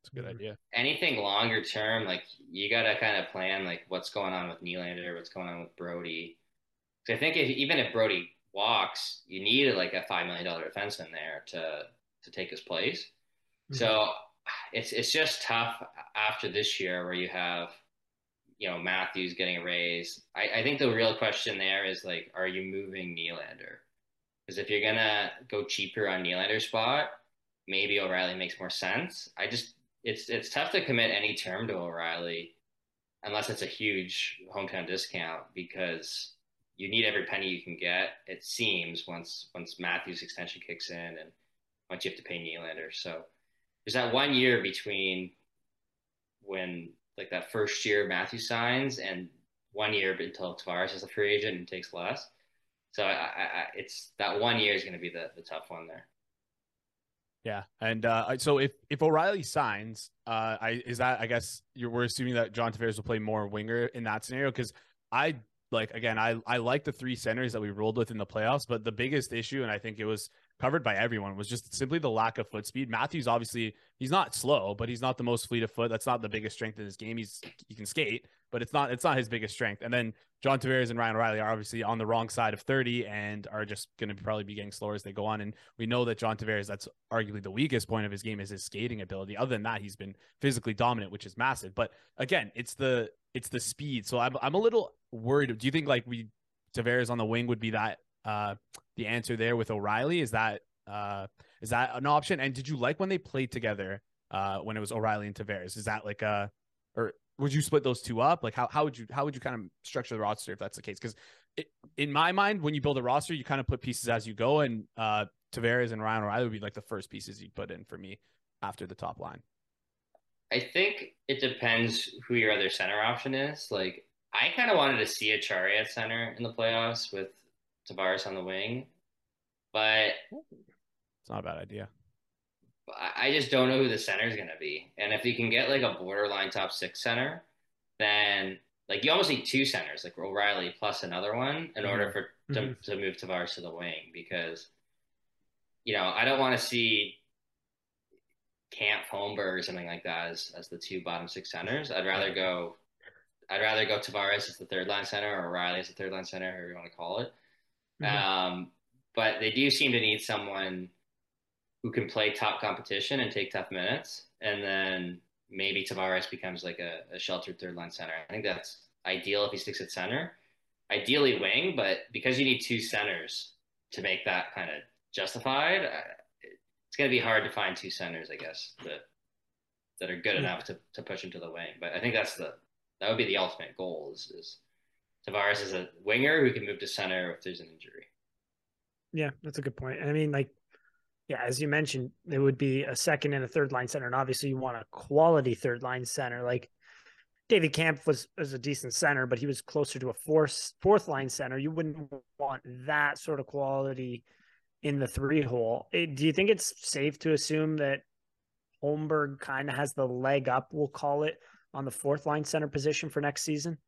It's a good idea. Anything longer term, like you got to kind of plan like what's going on with Nylander, what's going on with Brodie. So I think if, even if Brodie walks, you need like a five million dollar defenseman there to to take his place. Mm-hmm. So it's it's just tough after this year where you have you know Matthews getting a raise. I, I think the real question there is like, are you moving Nylander? Because if you're gonna go cheaper on Nylander's spot, maybe O'Reilly makes more sense. I just it's it's tough to commit any term to O'Reilly unless it's a huge hometown discount because you need every penny you can get. It seems once once Matthews extension kicks in and once you have to pay Nylander. So there's that one year between when like that first year Matthew signs and one year until Tavares is a free agent and takes less. So I, I, it's that one year is going to be the, the tough one there. Yeah, and uh, so if if O'Reilly signs, uh, I is that I guess you're we're assuming that John Tavares will play more winger in that scenario because I like again I I like the three centers that we rolled with in the playoffs, but the biggest issue and I think it was covered by everyone was just simply the lack of foot speed. Matthews obviously he's not slow, but he's not the most fleet of foot. That's not the biggest strength in his game. He's he can skate, but it's not it's not his biggest strength. And then John Tavares and Ryan O'Reilly are obviously on the wrong side of 30 and are just going to probably be getting slower as they go on. And we know that John Tavares, that's arguably the weakest point of his game is his skating ability. Other than that, he's been physically dominant, which is massive. But again, it's the it's the speed. So I'm I'm a little worried. Do you think like we Tavares on the wing would be that uh the answer there with O'Reilly? Is that uh, is that an option? And did you like when they played together uh, when it was O'Reilly and Tavares? Is that like a or would you split those two up? Like how how would you how would you kind of structure the roster if that's the case? Because in my mind, when you build a roster, you kind of put pieces as you go, and uh, Tavares and Ryan O'Reilly would be like the first pieces you put in for me after the top line. I think it depends who your other center option is. Like I kind of wanted to see Acciari at center in the playoffs with Tavares on the wing, but it's not a bad idea. I just don't know who the center is going to be. And if you can get like a borderline top six center, then like you almost need two centers, like O'Reilly plus another one, in mm-hmm. order for to, mm-hmm. to move Tavares to the wing because, you know, I don't want to see Kampf Holmberg or something like that as, as the two bottom six centers. I'd rather go, I'd rather go Tavares as the third line center or O'Reilly as the third line center, however you want to call it. Mm-hmm. Um, but they do seem to need someone who can play top competition and take tough minutes. And then maybe Tavares becomes like a, a sheltered third line center. I think that's ideal if he sticks at center. Ideally wing, but because you need two centers to make that kind of justified, it's going to be hard to find two centers, I guess, that that are good yeah. enough to, to push him to the wing. But I think that's the that would be the ultimate goal is, is Tavares is a winger who can move to center if there's an injury. Yeah, that's a good point. I mean, like, yeah, as you mentioned, it would be a second and a third line center, and obviously you want a quality third line center. Like David Kampf was was a decent center, but he was closer to a fourth fourth line center. You wouldn't want that sort of quality in the three hole. It, do you think it's safe to assume that Holmberg kind of has the leg up, we'll call it, on the fourth line center position for next season?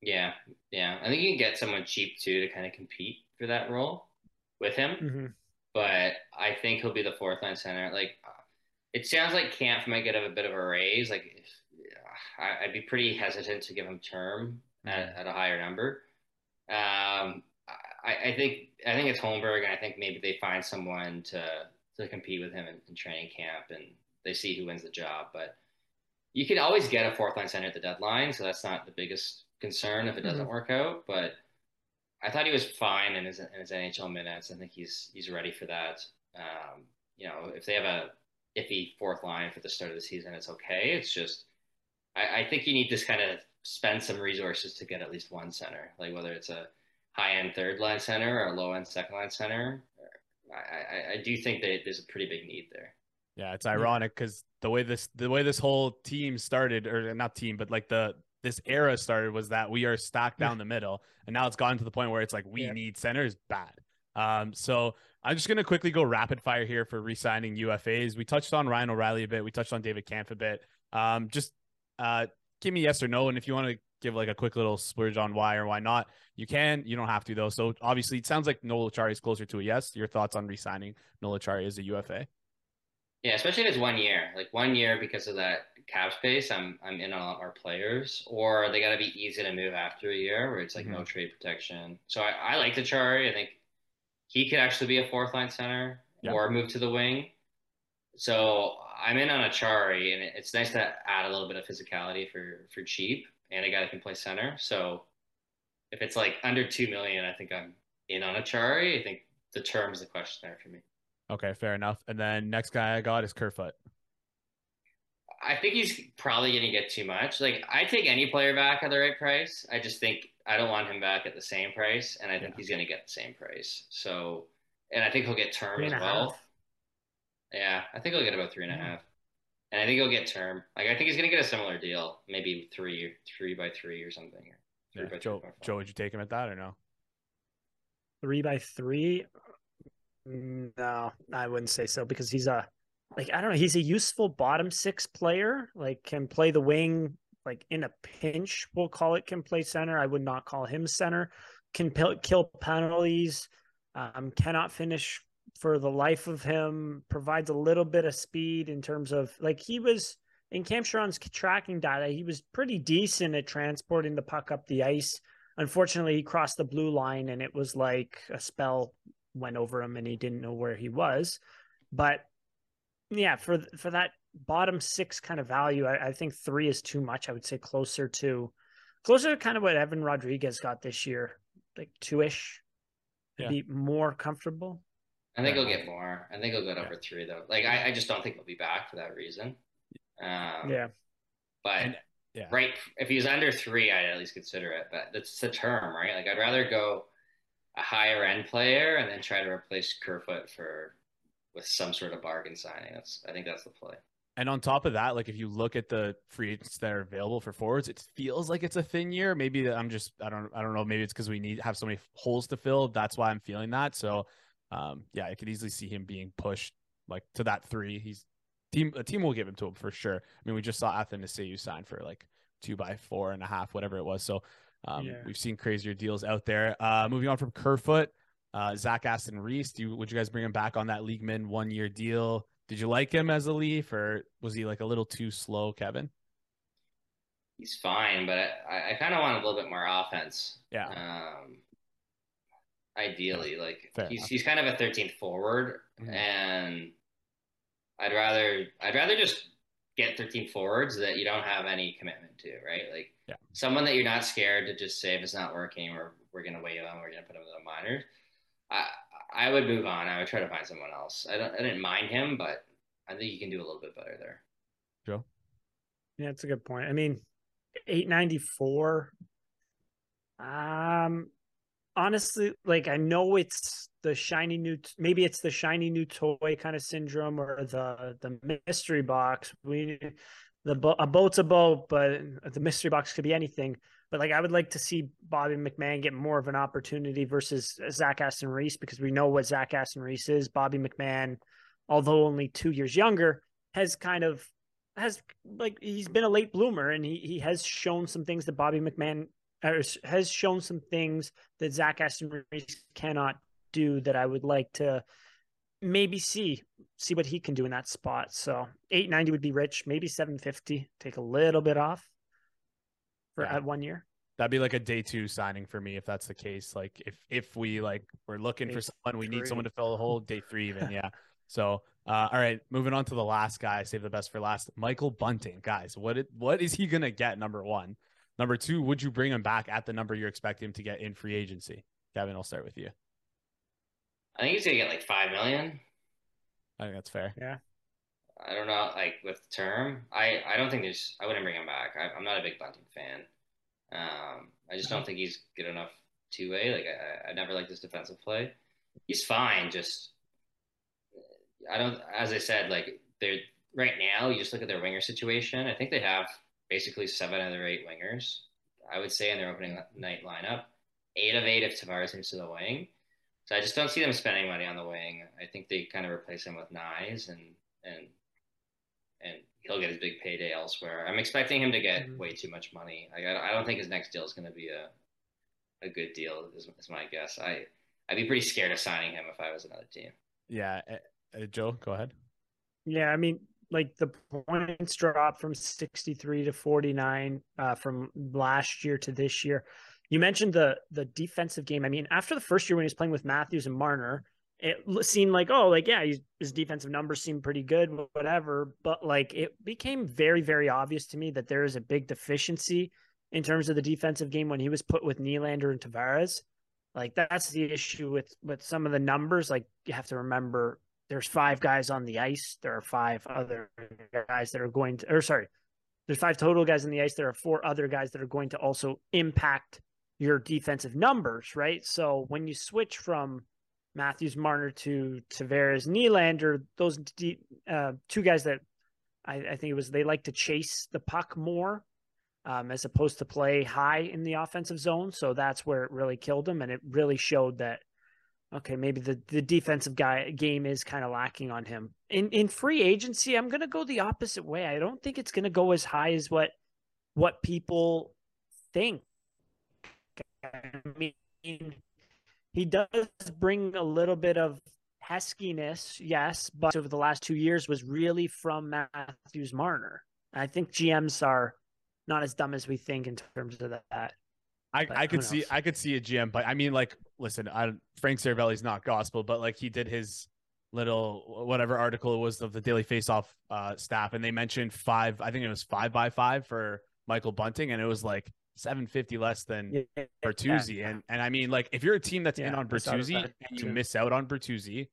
Yeah, yeah. I think you can get someone cheap too to kind of compete for that role with him. Mm-hmm. But I think he'll be the fourth line center. Like, it sounds like Kampf might get a bit of a raise. Like, if, I, would be pretty hesitant to give him term at, mm-hmm. at a higher number. Um, I, I, think I think it's Holmberg, and I think maybe they find someone to to compete with him in, in training camp, and they see who wins the job. But you can always get a fourth line center at the deadline, so that's not the biggest concern if it doesn't mm-hmm. work out. But I thought he was fine in his in his NHL minutes. I think he's he's ready for that. Um, you know, if they have a iffy fourth line for the start of the season, it's okay. It's just I, I think you need to kind of spend some resources to get at least one center, like whether it's a high end third line center or a low end second line center. I, I, I do think that there's a pretty big need there. Yeah, it's ironic because the way this the way this whole team started, or not team, but like the this era started was that we are stacked down the middle, and now it's gotten to the point where it's like we yeah. need centers bad. Um, so I'm just gonna quickly go rapid fire here for re-signing UFAs. We touched on Ryan O'Reilly a bit. We touched on David Kampf a bit. Um, just uh, give me yes or no, and if you want to give like a quick little splurge on why or why not, you can. You don't have to though. So obviously, it sounds like Noel Acciari is closer to a yes. Your thoughts on re-signing Noel Acciari as a UFA? Yeah, especially if it's one year. Like one year because of that cap space, I'm I'm in on a lot more players. Or they gotta be easy to move after a year where it's like mm-hmm. no trade protection. So I, I like Acciari. I think he could actually be a fourth line center yeah. or move to the wing. So I'm in on Acciari, and it's nice to add a little bit of physicality for for cheap, and a guy that can play center. So if it's like under two million, I think I'm in on Acciari. I think the term is the question there for me. Okay, fair enough. And then next guy I got is Kerfoot. I think he's probably going to get too much. Like I take any player back at the right price. I just think I don't want him back at the same price, and I think yeah. he's going to get the same price. So, and I think he'll get term as well. Half. Yeah, I think he'll get about three and a half, and I think he'll get term. Like I think he's going to get a similar deal, maybe three, three by three or something. Or yeah. Joe, Joe, would you take him at that or no? Three by three. No, I wouldn't say so because he's a like I don't know, he's a useful bottom six player, like can play the wing like in a pinch, we'll call it can play center. I would not call him center. Can p- kill penalties, um, cannot finish for the life of him, provides a little bit of speed in terms of like he was in Cam Charron's tracking data, he was pretty decent at transporting the puck up the ice. Unfortunately, he crossed the blue line and it was like a spell went over him and he didn't know where he was. But yeah, for for that bottom six kind of value, I, I think three is too much. I would say closer to closer to kind of what Evan Rodrigues got this year, like two ish. Yeah. Be more comfortable. I think he'll get more. I think he'll get over three though. Like I, I just don't think he'll be back for that reason. Um, yeah. But and, yeah. right, if he's under three, I'd at least consider it. But that's the term, right? Like I'd rather go a higher end player and then try to replace Kerfoot for with some sort of bargain signing. That's I think that's the play. And on top of that, like if you look at the free agents that are available for forwards, it feels like it's a thin year. Maybe I'm just I don't I don't know. Maybe it's because we need have so many holes to fill. That's why I'm feeling that. So um, yeah, I could easily see him being pushed like to that three. He's team a team will give him to him for sure. I mean, we just saw Athanasiou sign for like two by four and a half, whatever it was. So um, yeah. We've seen crazier deals out there. Uh, moving on from Kerfoot, uh, Zach Aston Reese. Do you, would you guys bring him back on that Leagueman one year deal? Did you like him as a Leaf, or was he like a little too slow, Kevin? He's fine, but I, I kind of want a little bit more offense. Yeah. Um, ideally, like Fair he's enough. he's kind of a 13th forward, mm-hmm. and I'd rather I'd rather just get 13 forwards that you don't have any commitment to, right? Like yeah. someone that you're not scared to just say if it's not working or we're gonna wait on, we're gonna put him in the minors. I I would move on. I would try to find someone else. I don't I didn't mind him, but I think you can do a little bit better there. Joe? Yeah, that's a good point. I mean, 894. Um, honestly, like I know it's the shiny new, maybe it's the shiny new toy kind of syndrome or the the mystery box. We the a boat's a boat, but the mystery box could be anything. But like I would like to see Bobby McMann get more of an opportunity versus Zach Aston Reese because we know what Zach Aston Reese is. Bobby McMann, although only two years younger, has kind of has like he's been a late bloomer and he he has shown some things that Bobby McMann has shown some things that Zach Aston Reese cannot do that I would like to maybe see see what he can do in that spot. So 890 would be rich, maybe 750, take a little bit off for yeah. at one year. That'd be like a day two signing for me if that's the case. Like if if we like we're looking day for someone, we three. need someone to fill the hole. Day three, even yeah. So uh, all right, moving on to the last guy. Save the best for last. Michael Bunting, guys. What it, what is he gonna get? Number one. Number two, would you bring him back at the number you're expecting him to get in free agency? Kevin, I'll start with you. I think he's gonna get like five million. I think that's fair. Yeah. I don't know, like with the term, I I don't think there's. I wouldn't bring him back. I, am not a big Bunting fan. Um, I just don't think he's good enough two way. Like I, I never liked his defensive play. He's fine. Just I don't. As I said, like they're right now. You just look at their winger situation. I think they have basically seven of their eight wingers. I would say in their opening night lineup, eight of eight if Tavares moves to the wing. So I just don't see them spending money on the wing. I think they kind of replace him with Knies and and and he'll get his big payday elsewhere. I'm expecting him to get mm-hmm. way too much money. Like, I, I don't think his next deal is going to be a a good deal. Is, is my guess. I I'd be pretty scared of signing him if I was another team. Yeah, uh, Joe, go ahead. Yeah, I mean, like the points drop from 63 to 49 uh, from last year to this year. You mentioned the the defensive game. I mean, after the first year when he was playing with Matthews and Marner, it seemed like oh, like yeah, his defensive numbers seemed pretty good, whatever. But like it became very very obvious to me that there is a big deficiency in terms of the defensive game when he was put with Nylander and Tavares. Like that's the issue with with some of the numbers. Like you have to remember there's five guys on the ice. There are five other guys that are going to, or sorry, there's five total guys on the ice. There are four other guys that are going to also impact your defensive numbers, right? So when you switch from Matthews Marner to Tavares Nylander, those uh, two guys that I, I, think it was they like to chase the puck more um, as opposed to play high in the offensive zone. So that's where it really killed him, and it really showed that okay, maybe the, the defensive guy game is kind of lacking on him. In in free agency, I'm gonna go the opposite way. I don't think it's gonna go as high as what what people think. I mean, he does bring a little bit of peskiness, yes, but over the last two years was really from Matthews Marner. I think GMs are not as dumb as we think in terms of that. I, I could see I could see a GM, but I mean, like, listen, I, Frank Seravalli's not gospel, but like he did his little whatever article it was of the Daily Faceoff uh, staff, and they mentioned five. I think it was five by five for Michael Bunting, and it was like seven fifty less than yeah, Bertuzzi. Yeah. And and I mean, like, if you're a team that's yeah, in on Bertuzzi and you miss out on Bertuzzi,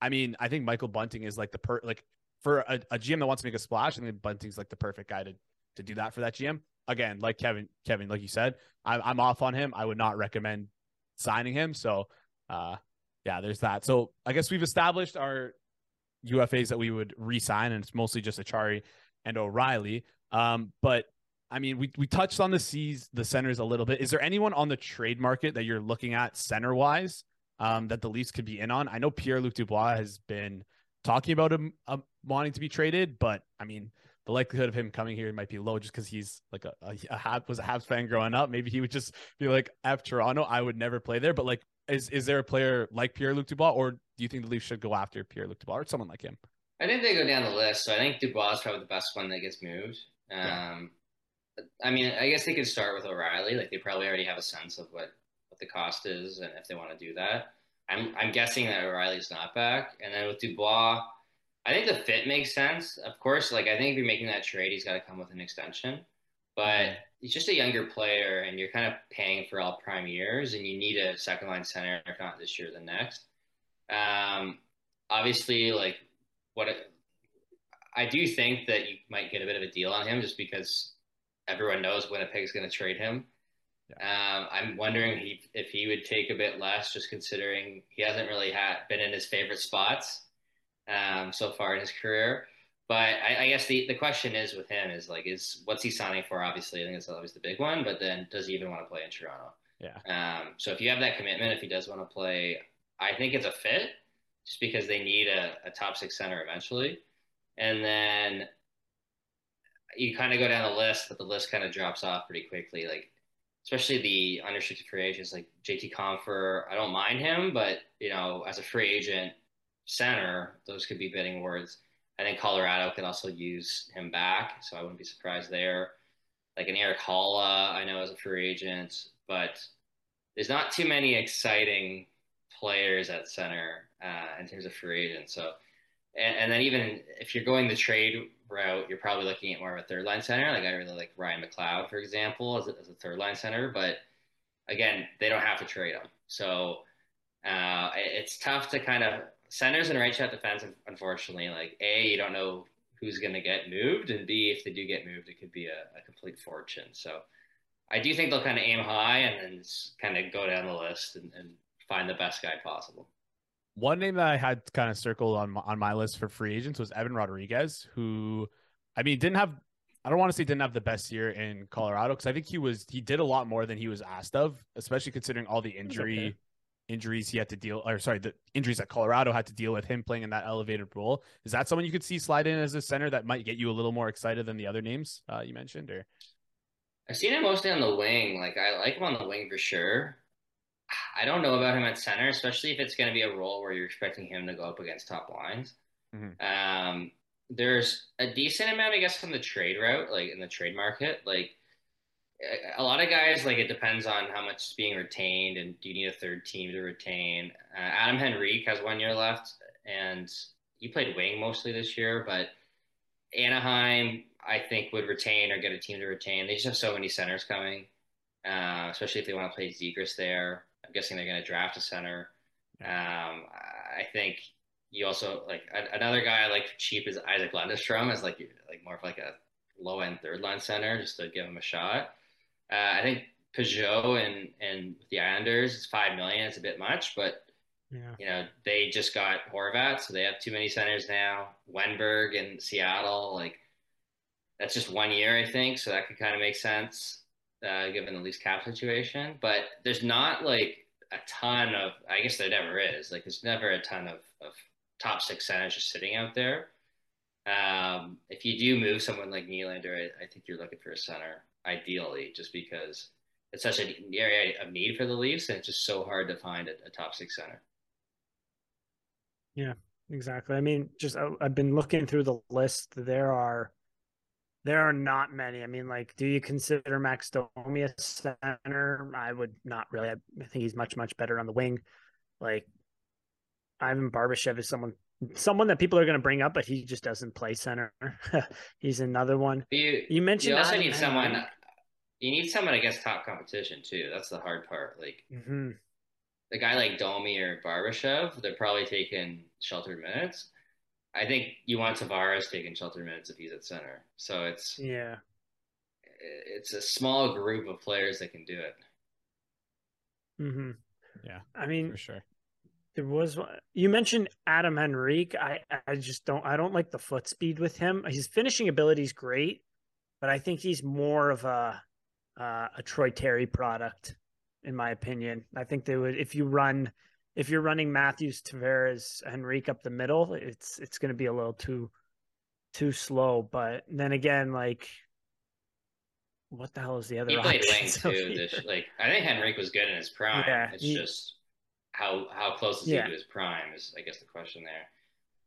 I mean, I think Michael Bunting is like the per like for a, a GM that wants to make a splash. I think Bunting's like the perfect guy to to do that for that GM again, like Kevin, Kevin, like you said, I'm, I'm off on him. I would not recommend signing him. So, uh, yeah, there's that. So I guess we've established our UFAs that we would resign, and it's mostly just Acciari and O'Reilly. Um, but I mean, we we touched on the C's, the centers a little bit. Is there anyone on the trade market that you're looking at center wise um, that the Leafs could be in on? I know Pierre Luc Dubois has been talking about him uh, wanting to be traded, but I mean, the likelihood of him coming here might be low just because he's like a, a, a Hab, was a Habs fan growing up. Maybe he would just be like, F Toronto, I would never play there. But like, is is there a player like Pierre Luc Dubois, or do you think the Leafs should go after Pierre Luc Dubois or someone like him? I think they go down the list. So I think Dubois is probably the best one that gets moved. Um, yeah. I mean, I guess they could start with O'Reilly. Like they probably already have a sense of what what the cost is and if they want to do that. I'm I'm guessing that O'Reilly's not back, and then with Dubois. I think the fit makes sense. Of course, like I think if you're making that trade, he's got to come with an extension. But mm-hmm. he's just a younger player, and you're kind of paying for all prime years, and you need a second line center, if not this year, the next. Um, obviously, like what I do think that you might get a bit of a deal on him just because everyone knows Winnipeg's going to trade him. Yeah. Um, I'm wondering he, if he would take a bit less, just considering he hasn't really had been in his favorite spots um, so far in his career. But I, I, guess the, the question is with him is like, is what's he signing for? Obviously, I think that's always the big one. But then, does he even want to play in Toronto? Yeah. Um, so if you have that commitment, if he does want to play, I think it's a fit, just because they need a, a top six center eventually, and then you kind of go down the list, but the list kind of drops off pretty quickly. Like especially the unrestricted free agents like JT Compher. I don't mind him, but you know, as a free agent center, those could be bidding words. I think Colorado could also use him back, so I wouldn't be surprised there. Like an Erik Haula, I know as a free agent, but there's not too many exciting players at center uh, in terms of free agents. So, and, and, then even if you're going the trade route, you're probably looking at more of a third line center. Like I really like Ryan McLeod, for example, as a, as a third line center. But again, they don't have to trade him, so uh, it's tough to kind of centers and right shot defense, unfortunately, like A, you don't know who's going to get moved, and B, if they do get moved, it could be a, a complete fortune. So I do think they'll kind of aim high and then kind of go down the list and, and find the best guy possible. One name that I had kind of circled on my, on my list for free agents was Evan Rodrigues, who, I mean, didn't have. I don't want to say didn't have the best year in Colorado because I think he was he did a lot more than he was asked of, especially considering all the injury okay. injuries he had to deal or sorry the injuries that colorado had to deal with him playing in that elevated role. Is that someone you could see slide in as a center that might get you a little more excited than the other names uh, you mentioned or? I've seen him mostly on the wing. Like i like him on the wing for sure i don't know about him at center especially if it's going to be a role where you're expecting him to go up against top lines. Mm-hmm. um, there's a decent amount i guess from the trade route like in the trade market. Like a lot of guys like it depends on how much is being retained and do you need a third team to retain. Uh, adam henrique has one year left and he played wing mostly this year but anaheim i think would retain or get a team to retain. They just have so many centers coming uh, especially if they want to play Zegras there guessing they're going to draft a center um, i think you also like another guy I like cheap is Isac Lundestrom as like like more of like a low end third line center just to give him a shot. Uh, I think Pageau and and the Islanders is five million. It's a bit much, but yeah. you know they just got Horvat, so they have too many centers now. Wennberg in Seattle, like that's just one year, I think, so that could kind of make sense uh, given the lease cap situation. But there's not like a ton of. I guess there never is. Like there's never a ton of, of top six centers just sitting out there. Um, if you do move someone like Nylander, I, I think you're looking for a center ideally, just because it's such an area of need for the Leafs, and it's just so hard to find a, a top six center. Yeah, exactly. I mean, just I, I've been looking through the list. There are there are not many. I mean, like, do you consider Max Domi a center? I would not really. I think he's much much better on the wing. Like, Ivan Barbashev is someone someone that people are going to bring up, but he just doesn't play center. He's another one. You, you mentioned you also Adam need someone. You need someone against top competition too. That's the hard part. Like mm-hmm. the guy like Domi or Barbashev, they're probably taking sheltered minutes. I think you want Tavares taking shelter minutes if he's at center. So it's yeah, it's a small group of players that can do it. Mm-hmm. Yeah, I mean, for sure. There was you mentioned Adam Henrique. I I just don't I don't like the foot speed with him. His finishing ability is great, but I think he's more of a uh, a Troy Terry product, in my opinion. I think they would if you run if you're running Matthews, Tavares, Henrique up the middle, it's it's going to be a little too too slow. But then again, like what the hell is the other? He played wing too. This, like I think Henrique was good in his prime. Yeah, it's he, just how how close is yeah. he to his prime is I guess the question there.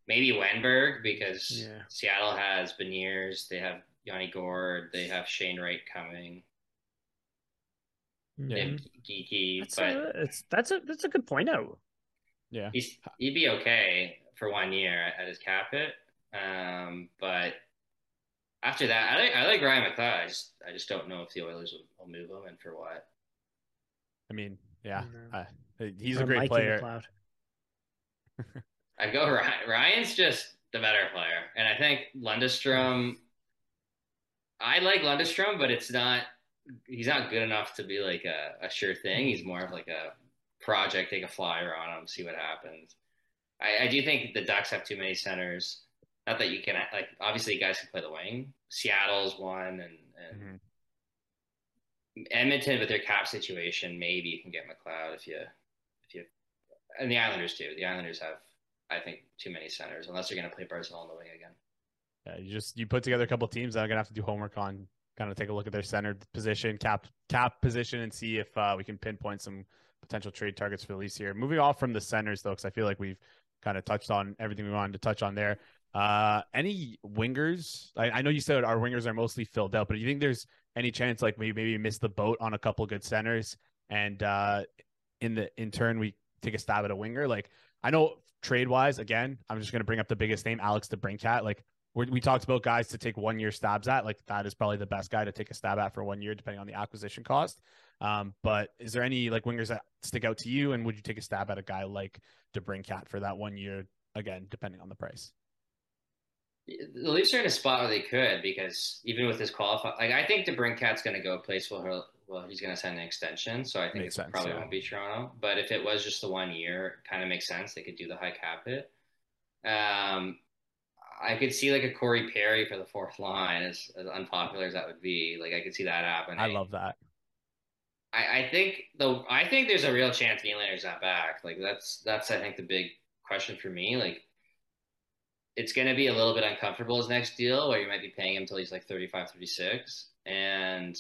Maybe Wennberg because yeah. Seattle has Beniers, they have Yanni Gourde, they have Shane Wright coming. Yeah. Geekie, that's but a, it's that's a that's a good point out. Yeah, he's he'd be okay for one year at, at his cap hit, um, but after that, I like I like Ryan McLeod. I just I just don't know if the Oilers will, will move him and for what. I mean, yeah, He's or a great Mikey player. I go Ryan. Ryan's just the better player, and I think Lundestrom. I like Lundestrom, but it's not. He's not good enough to be like a, a sure thing. He's more of like a project. Take a flyer on him, see what happens. I, I do think the Ducks have too many centers. Not that you can like. Obviously, guys can play the wing. Seattle's one, and, and mm-hmm. Edmonton with their cap situation, maybe you can get McLeod if you if you and the Islanders too. The Islanders have, I think, too many centers unless they're going to play Barzal in the wing again. Yeah, you just you put together a couple teams that are going to have to do homework on, kind of take a look at their center position, cap cap position, and see if uh, we can pinpoint some potential trade targets for the Leafs here. Moving off from the centers though, because I feel like we've kind of touched on everything we wanted to touch on there. Uh, any wingers? I, I know you said our wingers are mostly filled out, but do you think there's any chance like maybe maybe miss the boat on a couple good centers and uh, in the in turn we take a stab at a winger? Like I know trade wise, again, I'm just to bring up the biggest name, Alex DeBrincat. Like we talked about guys to take one year stabs at. Like that is probably the best guy to take a stab at for one year, depending on the acquisition cost. Um, but is there any like wingers that stick out to you, and would you take a stab at a guy like DeBrincat for that one year? Again, depending on the price the Leafs are in a spot where they could because even with his qualify, like I think DeBrincat's going to go a place where well he's going to send an extension, so I think it probably yeah. won't be Toronto. But if it was just the one year, kind of makes sense. They could do the high cap hit. Um, I could see like a Corey Perry for the fourth line, as, as unpopular as that would be. Like I could see that happening. I love that. I, I think though I think there's a real chance Nylander's not back. Like that's that's I think the big question for me. Like it's going to be a little bit uncomfortable his next deal where you might be paying him until he's like 35 36 and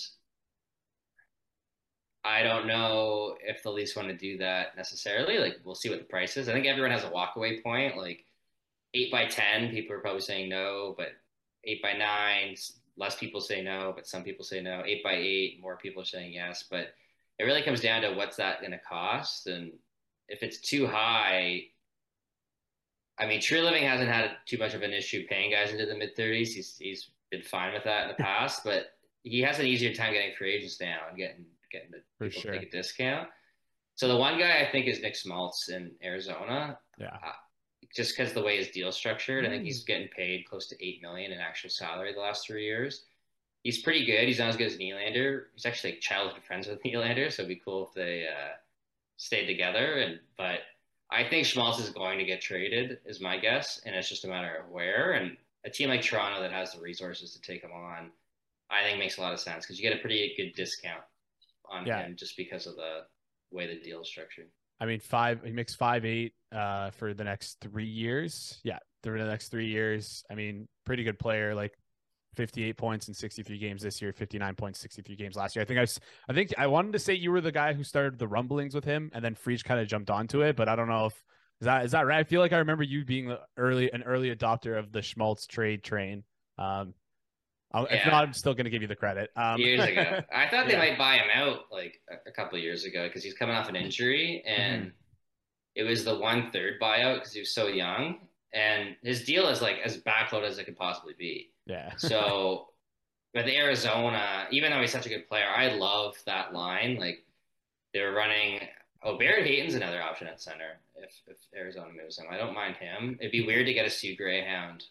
i don't know if the leafs want to do that necessarily like we'll see what the price is i think everyone has a walkaway point like 8 by 10 people are probably saying no but 8 by 9 less people say no but some people say no 8 by 8 more people are saying yes but it really comes down to what's that going to cost and if it's too high I mean, Treliving hasn't had too much of an issue paying guys into the mid 30s. He's he's been fine with that in the past, but he has an easier time getting free agents now and getting getting the For people sure. take a discount. So the one guy I think is Nick Schmaltz in Arizona. Yeah. Just because the way his deal is structured. I think he's mm. getting paid close to eight million in actual salary the last three years. He's pretty good. He's not as good as Nylander. He's actually like childhood friends with Nylander, so it'd be cool if they uh, stayed together. And but I think Schmaltz is going to get traded, is my guess, and it's just a matter of where. And a team like Toronto that has the resources to take him on, I think makes a lot of sense because you get a pretty good discount on yeah. him just because of the way the deal is structured. I mean, five he makes five eight uh, for the next three years. Yeah, for the next three years. I mean, pretty good player. Like 58 points in 63 games this year, 59 points, 63 games last year. I think I, was, I think I wanted to say you were the guy who started the rumblings with him, and then Freeze kind of jumped onto it, but I don't know if is that is that right. I feel like I remember you being early an early adopter of the Schmaltz trade train. Um, yeah. If not, I'm still going to give you the credit. Um, years ago, I thought they yeah. might buy him out like a, a couple years ago because he's coming off an injury, and mm-hmm. it was the one third buyout because he was so young, and his deal is like as backloaded as it could possibly be. Yeah. so with Arizona, even though he's such a good player, I love that line. Like they're running. Oh, Barrett Hayton's another option at center if, if Arizona moves him. I don't mind him. It'd be weird to get a Soo Greyhound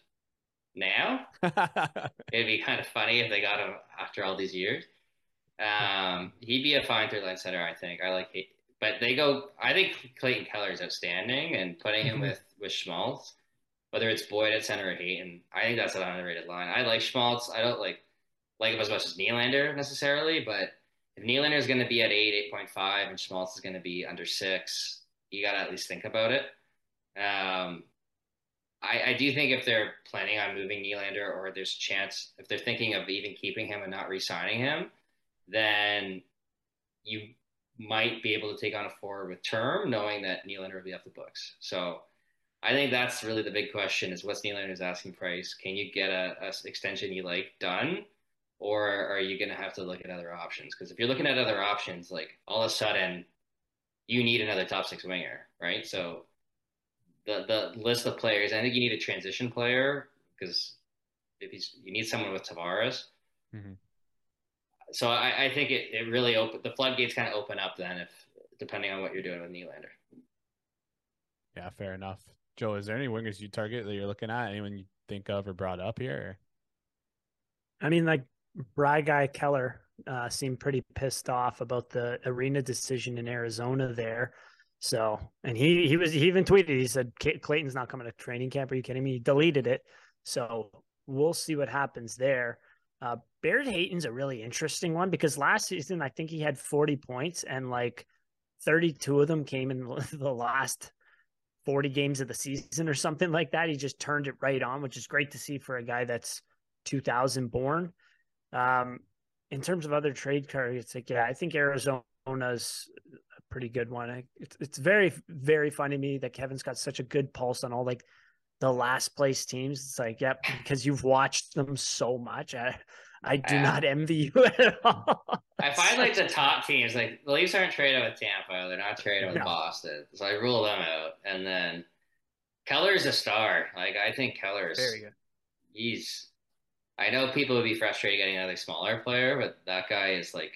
now. It'd be kind of funny if they got him after all these years. Um, he'd be a fine third line center, I think. I like, but they go. I think Clayton Keller is outstanding, and putting him with with Schmaltz whether it's Boyd at center or Hayton. I think that's an underrated line. I like Schmaltz. I don't like like him as much as Nylander necessarily, but if Nylander is going to be at eight, eight point five, and Schmaltz is going to be under six, you got to at least think about it. Um, I, I do think if they're planning on moving Nylander, or there's a chance if they're thinking of even keeping him and not re-signing him, then you might be able to take on a forward with term, knowing that Nylander will be off the books. So I think that's really the big question: is what's Nylander's asking price? Can you get a, a extension you like done, or are you going to have to look at other options? Because if you're looking at other options, like all of a sudden, you need another top six winger, right? So the the list of players, I think you need a transition player because if he's you need someone with Tavares. Mm-hmm. So I, I think it, it really open the floodgates kind of open up then if depending on what you're doing with Nylander. Yeah, fair enough Joe, is there any wingers you target that you're looking at? Anyone you think of or brought up here? I mean, like Bry Guy Keller uh, seemed pretty pissed off about the arena decision in Arizona there. So, and he he was he even tweeted. He said Clayton's not coming to training camp. Are you kidding me? He deleted it. So we'll see what happens there. Uh, Barrett Hayton's a really interesting one because last season I think he had 40 points and like 32 of them came in the last 40 games of the season or something like that. He just turned it right on, which is great to see for a guy that's 2000 born. Um, in terms of other trade targets, like yeah, I think Arizona's pretty good one. It's it's very very funny to me that Kevin's got such a good pulse on all like the last place teams. It's like, yep, because you've watched them so much. I I do not envy you at all. I find like the top teams, like the Leafs aren't traded with Tampa, they're not traded with no. Boston, so I rule them out. And then Keller's a star. Like I think Keller's very good. He's. I know people would be frustrated getting another smaller player, but that guy is like,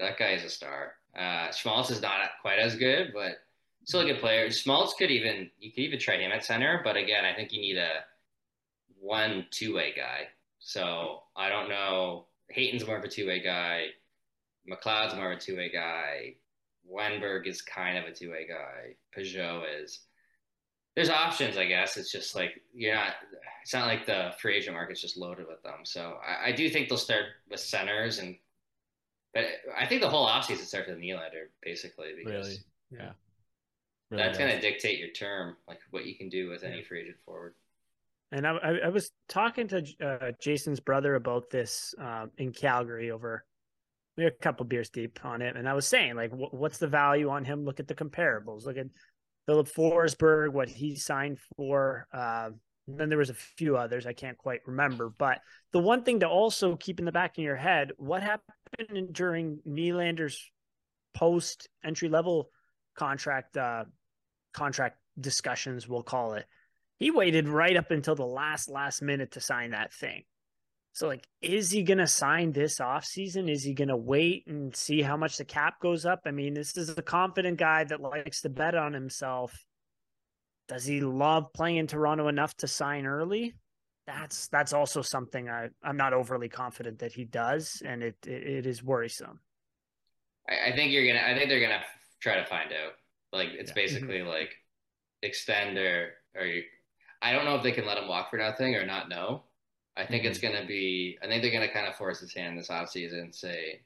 that guy is a star. Uh, Schmaltz is not quite as good, but still a good player. Schmaltz could even you could even try him at center, but again, I think you need a one two way guy. So I don't know. Hayton's more of a two way guy. McLeod's more of a two way guy. Wennberg is kind of a two way guy. Pageau is. There's options, I guess. It's just like you're not. It's not like the free agent market's just loaded with them. So I, I do think they'll start with centers and. But I think the whole offseason starts with Nylander, basically. Because really? Yeah. Really that's going to dictate your term, like what you can do with any free agent forward. And I, I was talking to uh, Jason's brother about this uh, in Calgary over we had a couple beers deep on it, and I was saying like, what's the value on him? Look at the comparables. Look at Filip Forsberg, what he signed for. Uh, then there was a few others I can't quite remember. But the one thing to also keep in the back of your head: what happened during Nylander's post entry level contract uh, contract discussions, we'll call it. He waited right up until the last last minute to sign that thing. So like is he going to sign this off season? Is he going to wait and see how much the cap goes up? I mean, this is a confident guy that likes to bet on himself. Does he love playing in Toronto enough to sign early? That's that's also something I I'm not overly confident that he does, and it it, it is worrisome. I, I think you're gonna. I think they're gonna try to find out. Like it's yeah. basically mm-hmm. like extend or or I don't know if they can let him walk for nothing or not know. I think mm-hmm. it's gonna be I think they're gonna kind of force his hand this offseason and say,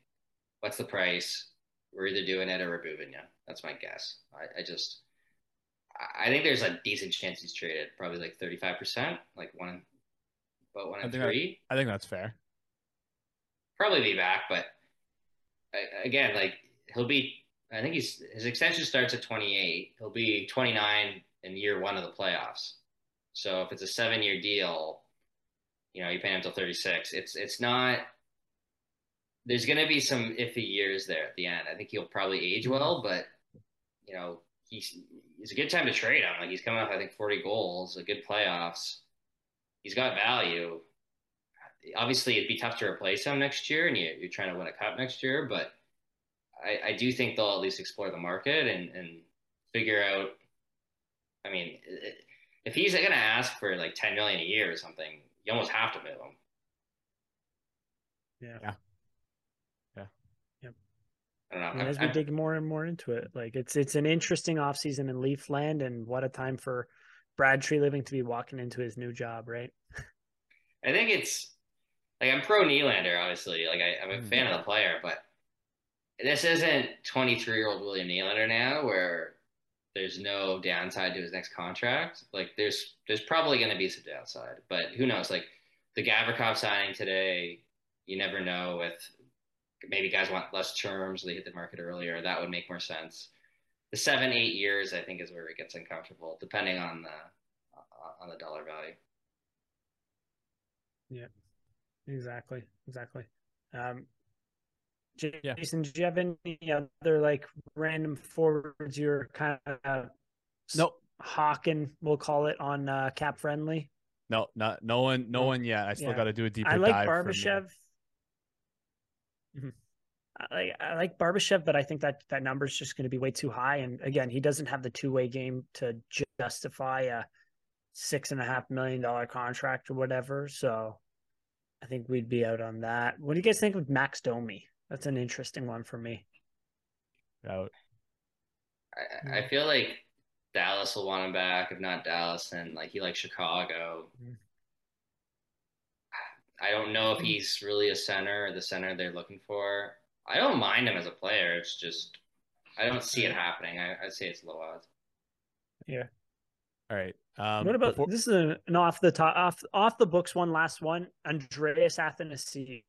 What's the price? We're either doing it or we're moving you. That's my guess. I, I just I think there's a decent chance he's traded, probably like thirty five percent, like one about one and three. I think that's fair. Probably be back, but again, like he'll be I think he's his extension starts at 28. He'll be 29 in year one of the playoffs. So if it's a seven year deal, you know, you pay him until 36. It's it's not. There's going to be some iffy years there at the end. I think he'll probably age mm-hmm. well, but you know, he's it's a good time to trade him. Like he's coming off, I think, 40 goals, a good playoffs. He's got value. Obviously, it'd be tough to replace him next year, and you, you're trying to win a cup next year, but I, I do think they'll at least explore the market and, and figure out. I mean, if he's going to ask for like 10 million a year or something, you almost have to move him. Yeah. Yeah. Yeah. Yep. I don't know. And as we dig more and more into it, like it's it's an interesting offseason in Leafland, and what a time for Brad Treliving to be walking into his new job, right? I think it's like I'm pro Nylander, obviously. Like I, am a mm-hmm. fan of the player, but this isn't 23 year old William Nylander now where there's no downside to his next contract. Like there's there's probably going to be some downside, but who knows? Like the Gavrikov signing today, you never know. If maybe guys want less terms, they hit the market earlier. That would make more sense. The seven eight years, I think, is where it gets uncomfortable, depending on the on the dollar value. Yeah, exactly, exactly. Um, Jason, yeah. do you have any other like random forwards you're kind of nope hawking, we'll call it on uh, cap friendly? No, not no one, no one yet. I still yeah. got to do a deeper. I like Barbashev. Mm-hmm. I like I like Barbashev, but I think that that number is just going to be way too high. And again, he doesn't have the two way game to justify a six and a half million dollar contract or whatever. So I think we'd be out on that. What do you guys think of Max Domi? That's an interesting one for me. Out. I, I feel like Dallas will want him back. If not Dallas, and like he likes Chicago. Mm. I don't know if he's really a center or the center they're looking for. I don't mind him as a player. It's just I don't see it happening. I, I'd say it's low odds. Yeah. All right. Um, what about before- this? Is an, an off the top, off off the books one. Last one. Andreas Athanasiou.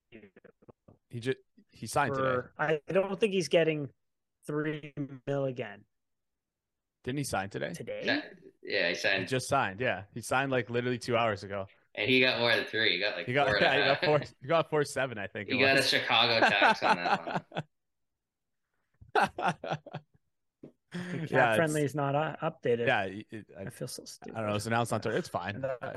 he just he signed today. I don't think he's getting three mil again Didn't he sign today? today. Yeah, he He signed, just signed. Yeah, he signed like literally two hours ago. And he got more than three. He got like He got four and yeah, he got four. He got four seven. I think. He it got a. Chicago tax on that one. Yeah, friendly is not uh, updated. Yeah, it- I, I feel so stupid. I don't know. So now it's announced on Twitter. It's fine. Uh, I,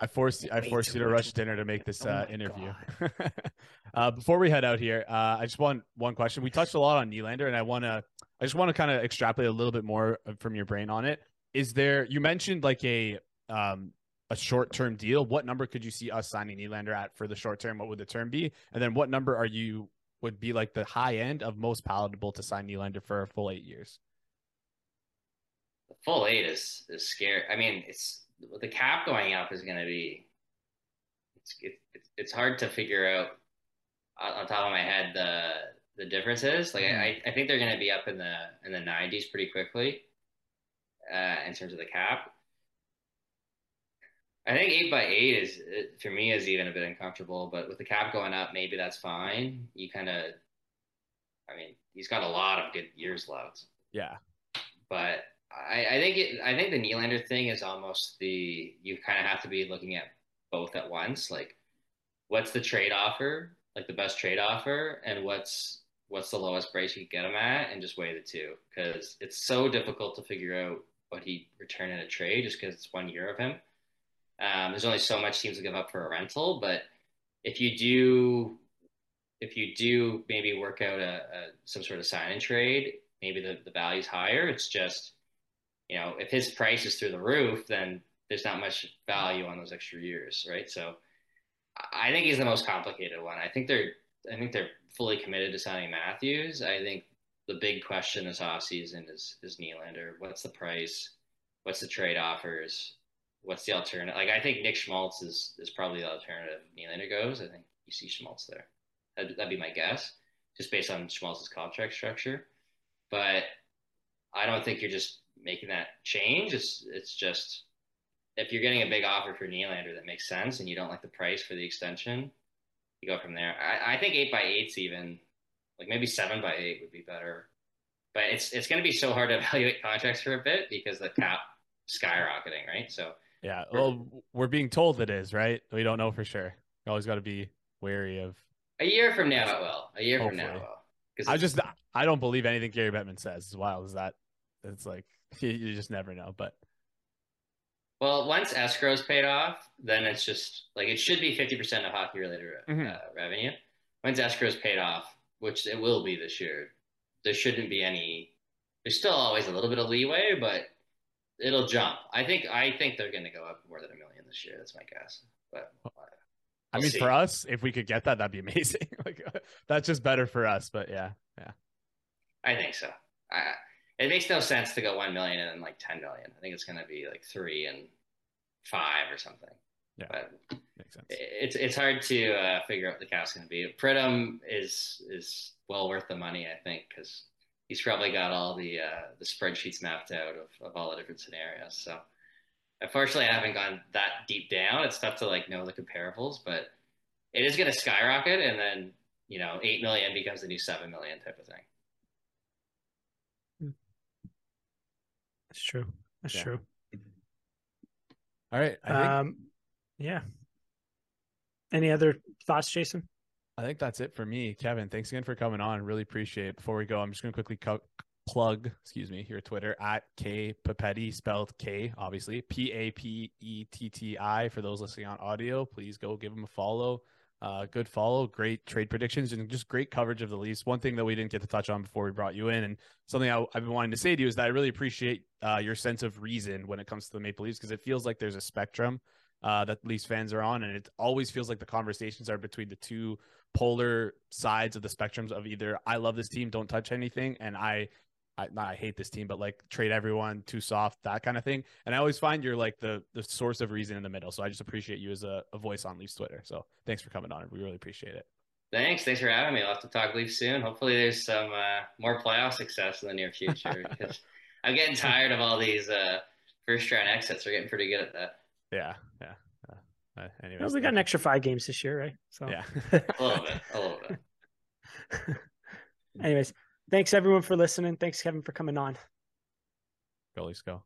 I forced I forced you to rush dinner to make this Oh uh, my interview. uh, before we head out here, uh, I just want one question. We touched a lot on Nylander, and I want to I just want to kind of extrapolate a little bit more from your brain on it. Is there you mentioned like a um a short term deal? What number could you see us signing Nylander at for the short term? What would the term be? And then what number are you would be like the high end of most palatable to sign Nylander for a full eight years? The full eight is is scary. I mean, it's the cap going up is going to be. It's it, it's it's hard to figure out on, on top of my head the the differences. Like I I think they're going to be up in the in the nineties pretty quickly, uh, in terms of the cap. I think eight by eight is it- for me is even a bit uncomfortable, but with the cap going up, maybe that's fine. You kind of, I mean, he's got a lot of good years left Yeah. but I, I think it, I think the Nylander thing is almost the you kind of have to be looking at both at once. Like, what's the trade offer, like the best trade offer, and what's what's the lowest price you can get him at, and just weigh the two because it's so difficult to figure out what he return in a trade just because it's one year of him. Um, there's only so much teams to give up for a rental, but if you do if you do maybe work out a, a some sort of sign and trade, maybe the, the value's higher. It's just, you know, if his price is through the roof, then there's not much value on those extra years, right? So I think he's the most complicated one. I think they're I think they're fully committed to signing Matthews. I think the big question this offseason is is Nylander. What's the price? What's the trade offers? What's the alternative? Like I think Nick Schmaltz is is probably the alternative. Nylander goes. I think you see Schmaltz there. That'd, that'd be my guess, just based on Schmaltz's contract structure. But I don't think you're just making that change. It's it's just if you're getting a big offer for Nylander that makes sense and you don't like the price for the extension, you go from there. I, I think eight by eight's even like maybe seven by eight would be better. But it's it's going to be so hard to evaluate contracts for a bit because the cap skyrocketing, right? So Yeah. Well, we're being told it is, right? We don't know for sure. You always got to be wary of. a year from now it will. A year from now it will. Because I just I don't believe anything Gary Bettman says. As wild as that, it's like you, you just never know. But Well, once escrow's paid off, then it's just like it should be 50% of hockey related Mhm. uh, revenue. Once escrow's paid off, which it will be this year, there shouldn't be any. There's still always a little bit of leeway, but it'll jump. I think I think they're going to go up more than a million this year. That's my guess. But uh, I mean, see. for us, if we could get that, that'd be amazing. like that's just better for us. But yeah, yeah. I think so. I, it makes no sense to go one million and then like 10 million. I think it's going to be like three and five or something. Yeah. But Makes sense. it's it's hard to uh, figure out what the cap's going to be. Pridham is is well worth the money, I think, because he's probably got all the uh, the spreadsheets mapped out of, of all the different scenarios. So unfortunately, I haven't gone that deep down. It's tough to like know the comparables, but it is going to skyrocket, and then you know, eight million becomes the new seven million type of thing. That's true. That's Yeah. true. All right. I think Um, yeah. Any other thoughts, Jason? I think that's it for me, Kevin. Thanks again for coming on. Really appreciate it. Before we go, I'm just going to quickly co- plug, excuse me, your Twitter at K Papetti, spelled K, obviously P A P E T T I. For those listening on audio, please go give him a follow. Uh, good follow, great trade predictions, and just great coverage of the Leafs. One thing that we didn't get to touch on before we brought you in, and something I, have been wanting to say to you is that I really appreciate uh, your sense of reason when it comes to the Maple Leafs because it feels like there's a spectrum uh, that Leafs fans are on, and it always feels like the conversations are between the two polar sides of the spectrums of either I love this team, don't touch anything, and I I, I hate this team, but like trade everyone too soft, that kind of thing. And I always find you're like the the source of reason in the middle. So I just appreciate you as a, a voice on Leafs Twitter. So thanks for coming on. We really appreciate it. Thanks. Thanks for having me. I'll have to talk Leafs soon. Hopefully there's some uh, more playoff success in the near future because I'm getting tired of all these uh, first round exits. We're getting pretty good at that. Yeah. Yeah. Uh, anyways, well, we got an extra five games this year, right? So yeah, a little bit, a little bit. anyways, thanks everyone for listening. Thanks Kevin for coming on. Go Leafs go.